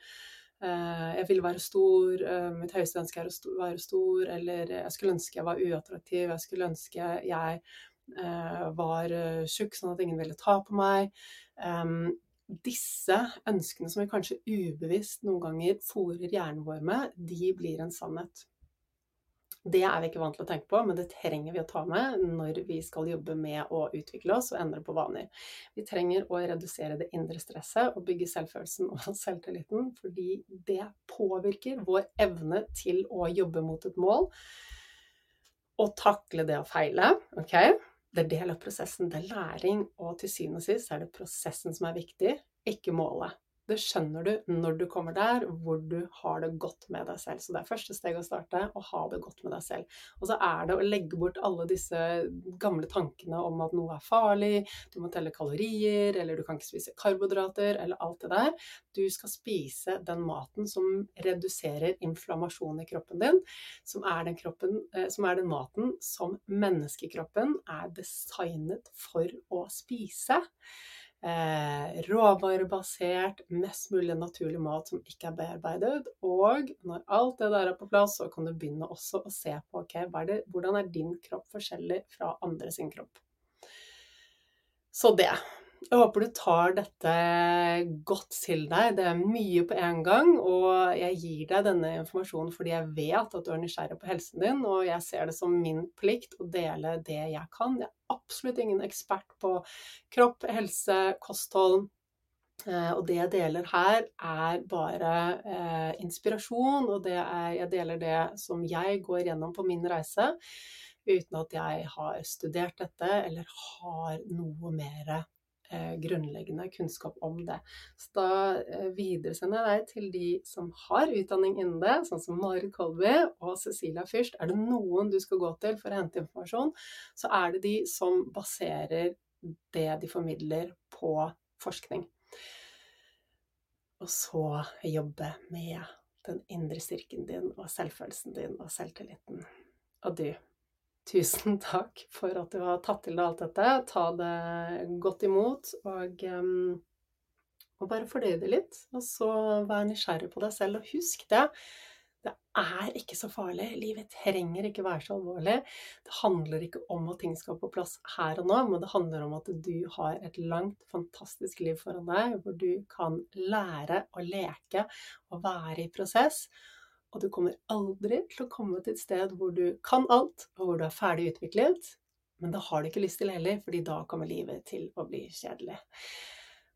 jeg vil være stor, eh, mitt høyeste ønske er å være stor, eller jeg skulle ønske jeg var uattraktiv, jeg skulle ønske jeg eh, var tjukk sånn at ingen ville ta på meg. Disse ønskene som vi kanskje ubevisst noen ganger fòrer hjernen vår med, de blir en sannhet. Det er vi ikke vant til å tenke på, men det trenger vi å ta med når vi skal jobbe med å utvikle oss og endre på vaner. Vi trenger å redusere det indre stresset og bygge selvfølelsen og <laughs> selvtilliten, fordi det påvirker vår evne til å jobbe mot et mål og takle det å feile. ok? Det er del av prosessen, det er læring, og til syvende og sist er det prosessen som er viktig, ikke målet. Det skjønner du når du kommer der, hvor du har det godt med deg selv. Så det er første steg å starte, å ha det godt med deg selv. Og så er det å legge bort alle disse gamle tankene om at noe er farlig, du må telle kalorier, eller du kan ikke spise karbohydrater, eller alt det der. Du skal spise den maten som reduserer inflammasjon i kroppen din, som er den, kroppen, eh, som er den maten som menneskekroppen er designet for å spise råvarebasert, mest mulig naturlig mat som ikke er bearbeidet. Og når alt det der er på plass, så kan du begynne også å se på okay, er det, hvordan er din kropp forskjellig fra andre sin kropp. Så det. Jeg håper du tar dette godt til deg. Det er mye på en gang, og jeg gir deg denne informasjonen fordi jeg vet at du er nysgjerrig på helsen din, og jeg ser det som min plikt å dele det jeg kan. Jeg er absolutt ingen ekspert på kropp, helse, kosthold. Eh, og det jeg deler her, er bare eh, inspirasjon, og er, jeg deler det som jeg går gjennom på min reise, uten at jeg har studert dette eller har noe mer grunnleggende kunnskap om det. Så da eh, videresender jeg deg til de som har utdanning innen det, sånn som Marit Kolby og Cecilia Fürst. Er det noen du skal gå til for å hente informasjon, så er det de som baserer det de formidler, på forskning. Og så jobbe med den indre styrken din og selvfølelsen din og selvtilliten. Og du, tusen takk for at du har tatt til deg alt dette. Ta det godt imot, og, um, og bare fordøy det litt. Og så vær nysgjerrig på deg selv, og husk det. Det er ikke så farlig. Livet trenger ikke være så alvorlig. Det handler ikke om at ting skal på plass her og nå, men det handler om at du har et langt, fantastisk liv foran deg, hvor du kan lære å leke og være i prosess. Og du kommer aldri til å komme til et sted hvor du kan alt, og hvor du er ferdig utviklet. Men det har du ikke lyst til heller, fordi da kommer livet til å bli kjedelig.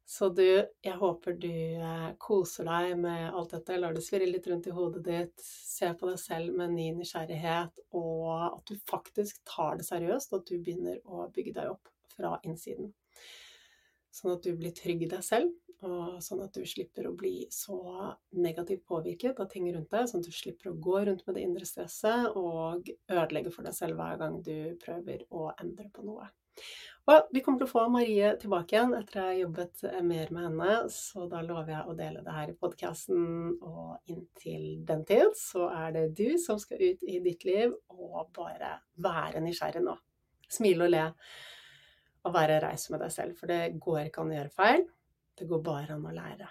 Så du, jeg håper du eh, koser deg med alt dette, lar det svirre litt rundt i hodet ditt, se på deg selv med ny nysgjerrighet, og at du faktisk tar det seriøst, og at du begynner å bygge deg opp fra innsiden. Sånn at du blir trygg i deg selv, og sånn at du slipper å bli så negativt påvirket av ting rundt deg, sånn at du slipper å gå rundt med det indre stresset og ødelegge for deg selv hver gang du prøver å endre på noe. Og vi kommer til å få Marie tilbake igjen etter jeg har jobbet mer med henne, så da lover jeg å dele det her i podkasten. Og inntil den tid så er det du som skal ut i ditt liv og bare være nysgjerrig nå. Smile og le og være raus med deg selv, for det går ikke an å gjøre feil. Det går bare an å lære.